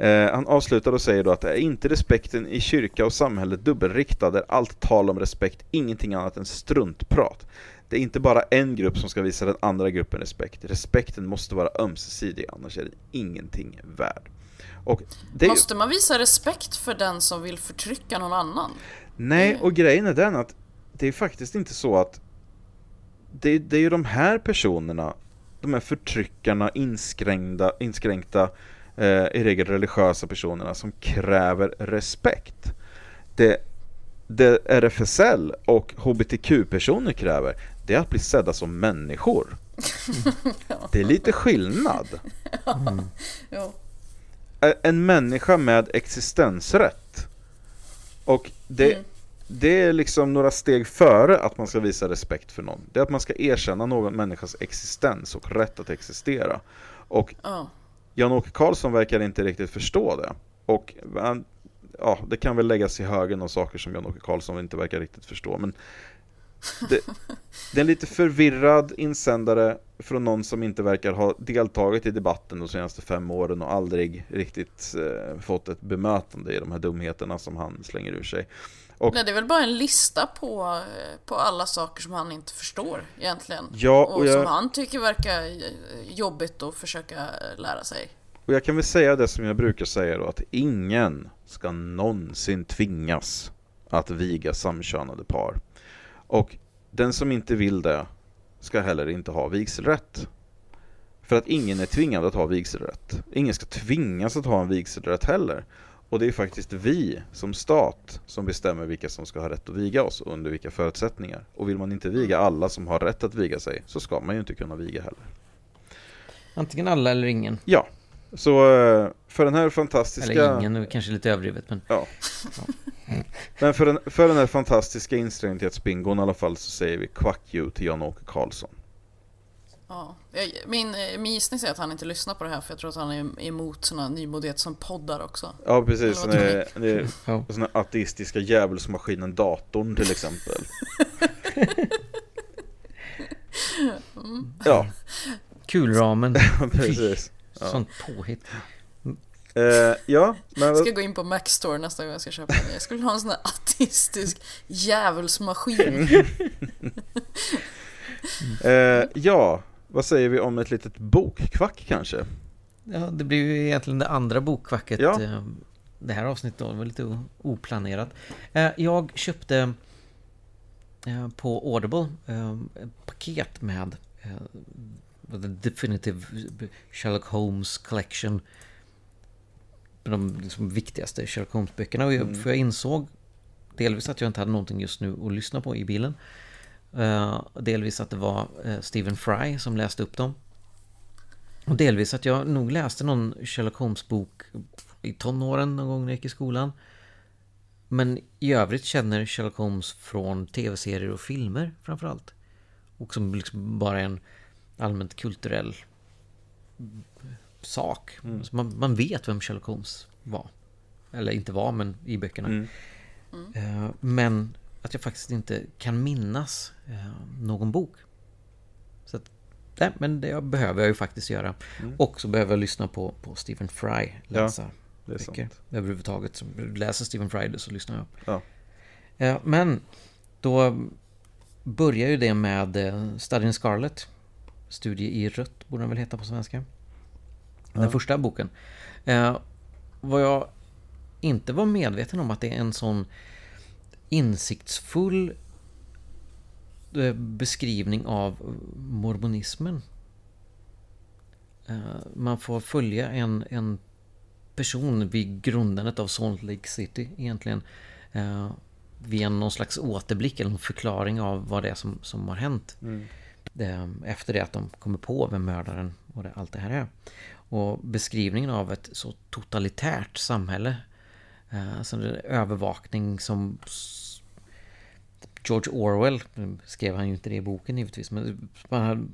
Eh, han avslutar och säger då att är inte respekten i kyrka och samhälle dubbelriktad är allt tal om respekt ingenting annat än struntprat. Det är inte bara en grupp som ska visa den andra gruppen respekt. Respekten måste vara ömsesidig, annars är den ingenting värd. Är ju- måste man visa respekt för den som vill förtrycka någon annan? Nej, och grejen är den att det är faktiskt inte så att det, det är ju de här personerna, de här förtryckarna, inskränkta, inskränkta eh, i regel religiösa personerna som kräver respekt. Det, det RFSL och HBTQ-personer kräver, det är att bli sedda som människor. Det är lite skillnad. Jo. Ä- en människa med existensrätt. Och det, Mm. det är liksom några steg före att man ska visa respekt för någon. Det är att man ska erkänna någon människas existens och rätt att existera. Och Ja. Jan-Åke Karlsson verkar inte riktigt förstå det. Och ja, det kan väl läggas i högen av saker som Jan-Åke Karlsson inte verkar riktigt förstå. Men det, det är en lite förvirrad insändare från någon som inte verkar ha deltagit i debatten de senaste fem åren och aldrig riktigt eh, fått ett bemötande i de här dumheterna som han slänger ur sig. Och Nej, det är väl bara en lista på, på alla saker som han inte förstår egentligen. Ja, och och jag- som han tycker verkar eh, jobbigt att försöka lära sig. Och jag kan väl säga det som jag brukar säga då, att ingen ska någonsin tvingas att viga samkönade par. Och den som inte vill det ska heller inte ha vigselrätt. För att ingen är tvingad att ha vigselrätt. Ingen ska tvingas att ha en vigselrätt heller. Och det är faktiskt vi som stat som bestämmer vilka som ska ha rätt att viga oss och under vilka förutsättningar. Och vill man inte viga alla som har rätt att viga sig så ska man ju inte kunna viga heller. Antingen alla eller ingen. Ja, så eh, för den här fantastiska... Eller ingen, kanske lite överdrivet men... Ja. Men för den, för den här fantastiska insträngthetsbingon i alla fall så säger vi quack you till Jan-Åke Karlsson. Ja. Min, eh, min gissning säger att han inte lyssnar på det här för jag tror att han är emot såna nymodigheter som poddar också. Ja precis, vad är, det är Ja. här ateistiska djävulsmaskinen datorn till exempel. Ja, Kulramen. precis. Ja. Sånt påhitt. Eh, ja, men Jag ska gå in på Mac Store nästa gång jag ska köpa en. Jag skulle ha en sån här ateistisk djävulsmaskin. eh, ja, vad säger vi om ett litet bokkvack kanske? Ja, det blir ju egentligen det andra bokkvacket. Ja. eh, Det här avsnittet då, det var lite oplanerat. Eh, Jag köpte eh, på Audible ett paket med The Definitive Sherlock Holmes Collection. De liksom viktigaste Sherlock Holmes-böckerna. Jag, För jag insåg delvis att jag inte hade någonting just nu att lyssna på i bilen. Eh, delvis att det var eh, Stephen Fry som läste upp dem. Och delvis att jag nog läste någon Sherlock Holmes-bok i tonåren någon gång när jag gick i skolan. Men i övrigt känner Sherlock Holmes från tv-serier och filmer framförallt. Och som liksom bara en allmänt kulturell sak. Så man, man vet vem Sherlock Holmes var. Eller inte var, men i böckerna. Mm. Eh, Men att jag faktiskt inte kan minnas eh, någon bok. Så att, nej, men det behöver jag ju faktiskt göra. Och så behöver jag lyssna på, på Stephen Fry läsa Det är sant. böcker. Överhuvudtaget. Så läser Stephen Fry det så lyssnar jag. Ja. Eh, Men då börjar ju det med eh, Study in Scarlet. Studie i rött borde den väl heta på svenska. Den första boken. Vad jag inte var medveten om att det är en sån insiktsfull eh, beskrivning av mormonismen. Eh, Man får följa en, en person vid grundandet av Salt Lake City egentligen. Eh, via någon slags återblick eller en förklaring av vad det är som, som har hänt. Eh, Efter det att de kommer på vem mördaren och det, allt det här är. Och beskrivningen av ett så totalitärt samhälle. Alltså övervakning som George Orwell, skrev han ju inte det i boken givetvis, men man hade,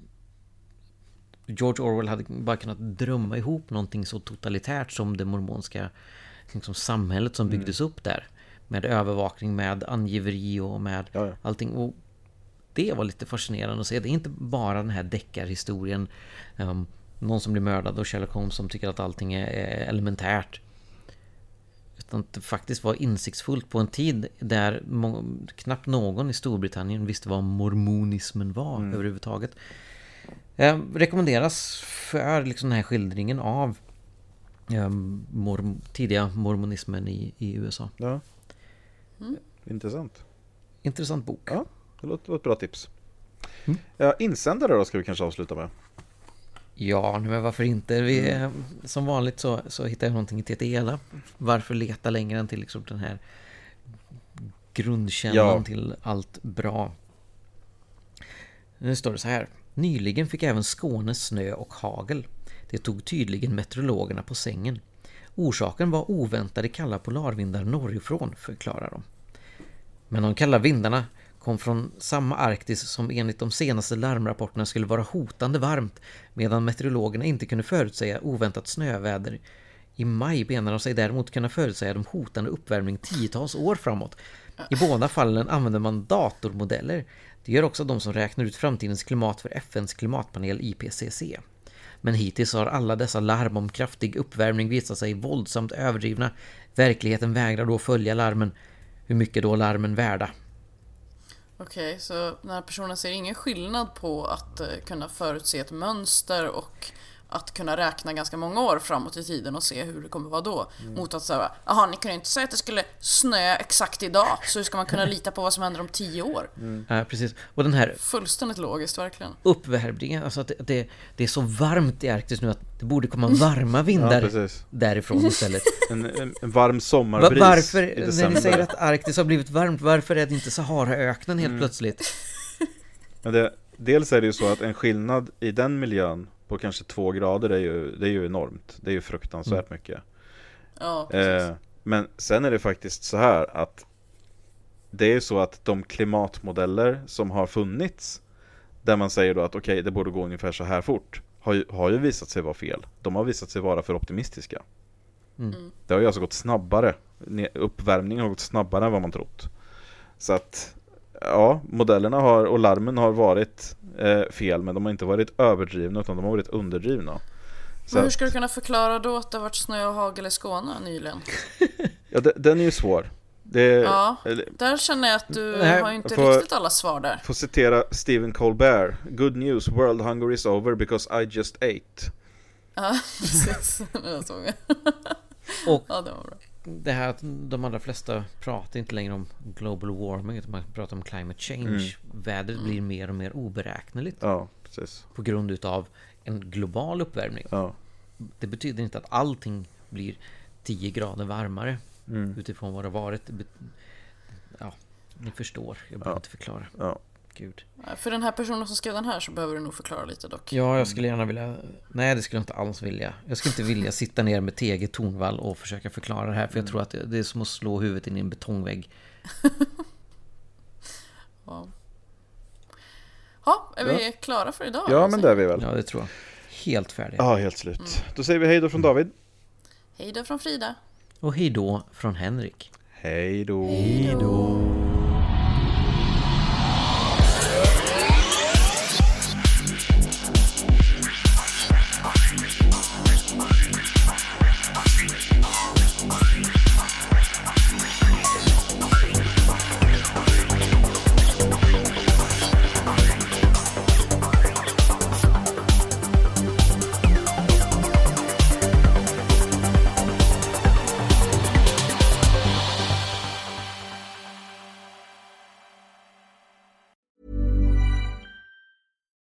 George Orwell hade bara kunnat drömma ihop någonting så totalitärt som det mormonska liksom, samhället som byggdes upp där. med övervakning, med angiveri och med Ja, ja. allting. Och det var lite fascinerande att se. Det är inte bara den här deckarhistorien. Um, någon som blir mördad och Sherlock Holmes som tycker att allting är elementärt. Utan att det faktiskt var insiktsfullt på en tid där må- knappt någon i Storbritannien visste vad mormonismen var överhuvudtaget. Eh, rekommenderas för liksom den här skildringen av eh, morm- tidiga mormonismen i, i USA. Ja. Intressant. Intressant bok. Ja, det låter ett bra tips. Ja, insändare då ska vi kanske avsluta med. Ja, men varför inte? Vi, eh, Som vanligt så, så hittar jag någonting i TTELA. Varför leta längre än till liksom den här grundkällan Ja. till allt bra? Nu står det så här. Nyligen fick även Skåne snö och hagel. Det tog tydligen meteorologerna på sängen. Orsaken var oväntade kalla polarvindar norrifrån, förklarar de. Men de kalla vindarna kom från samma Arktis som enligt de senaste larmrapporterna skulle vara hotande varmt medan meteorologerna inte kunde förutsäga oväntat snöväder. I maj benar de sig däremot kunna förutsäga de hotande uppvärmning tiotals år framåt. I båda fallen använder man datormodeller. Det gör också de som räknar ut framtidens klimat för FNs klimatpanel IPCC. Men hittills har alla dessa larm om kraftig uppvärmning visat sig våldsamt överdrivna. Verkligheten vägrar då följa larmen. Hur mycket då larmen värda? Okej, så den här personen ser ingen skillnad på att eh, kunna förutse ett mönster och att kunna räkna ganska många år framåt i tiden och se hur det kommer vara då. Mot att säga, jaha, ni kunde inte säga att det skulle snö exakt idag, så hur ska man kunna lita på vad som händer om tio år? Ja, precis. Och den här Fullständigt logiskt, verkligen. uppvärmningen, alltså att det, det, det är så varmt i Arktis nu att det borde komma varma Ja, vindar precis. därifrån istället. En, en, en varm Va, sommarbris varför, i när ni december. säger att Arktis har blivit varmt, varför är det inte Saharaöknen helt plötsligt? Men det, dels är det ju så att en skillnad i den miljön på kanske två grader är ju, det är ju enormt. Det är ju fruktansvärt mycket. Ja. Eh, men sen är det faktiskt så här att det är så att de klimatmodeller som har funnits där man säger då att okej, det borde gå ungefär så här fort har ju, har ju visat sig vara fel. De har visat sig vara för optimistiska. Mm. Det har ju alltså gått snabbare. Uppvärmningen har gått snabbare än vad man trott. Så att ja, modellerna har, och larmen har varit eh, fel men de har inte varit överdrivna utan de har varit underdrivna. Så Men hur ska du kunna förklara då att det har varit snö och hagel i Skåne nyligen? ja, de- den är ju svår. Det, Ja. Där känner jag att du Nej, har inte får- riktigt alla svar där. Får citera Stephen Colbert. Good news, world hunger is over because I just ate. Ja, precis. Det såg jag. Och Ja, det var bra. Det här att de allra flesta pratar inte längre om global warming utan man pratar om climate change. Vädret blir mer och mer oberäkneligt Ja, på grund utav en global uppvärmning. Ja, Det betyder inte att allting blir 10 grader varmare Mm. utifrån vad det varit. Ja, ni förstår. Jag behöver Ja. inte förklara. ja. Gud. För den här personen som skrev den här så behöver du nog förklara lite dock. Ja, jag skulle gärna vilja... Nej, det skulle jag inte alls vilja. Jag skulle inte vilja sitta ner med TG Tornvall och försöka förklara det här. För jag tror att det är som att slå huvudet in i en betongvägg. Ja, ja är vi klara för idag? ja men det är vi väl. Ja, det tror jag. Helt färdig. Ja, helt slut. Då säger vi hej då från David. Hej då från Frida. Och hej då från Henrik. Hej då.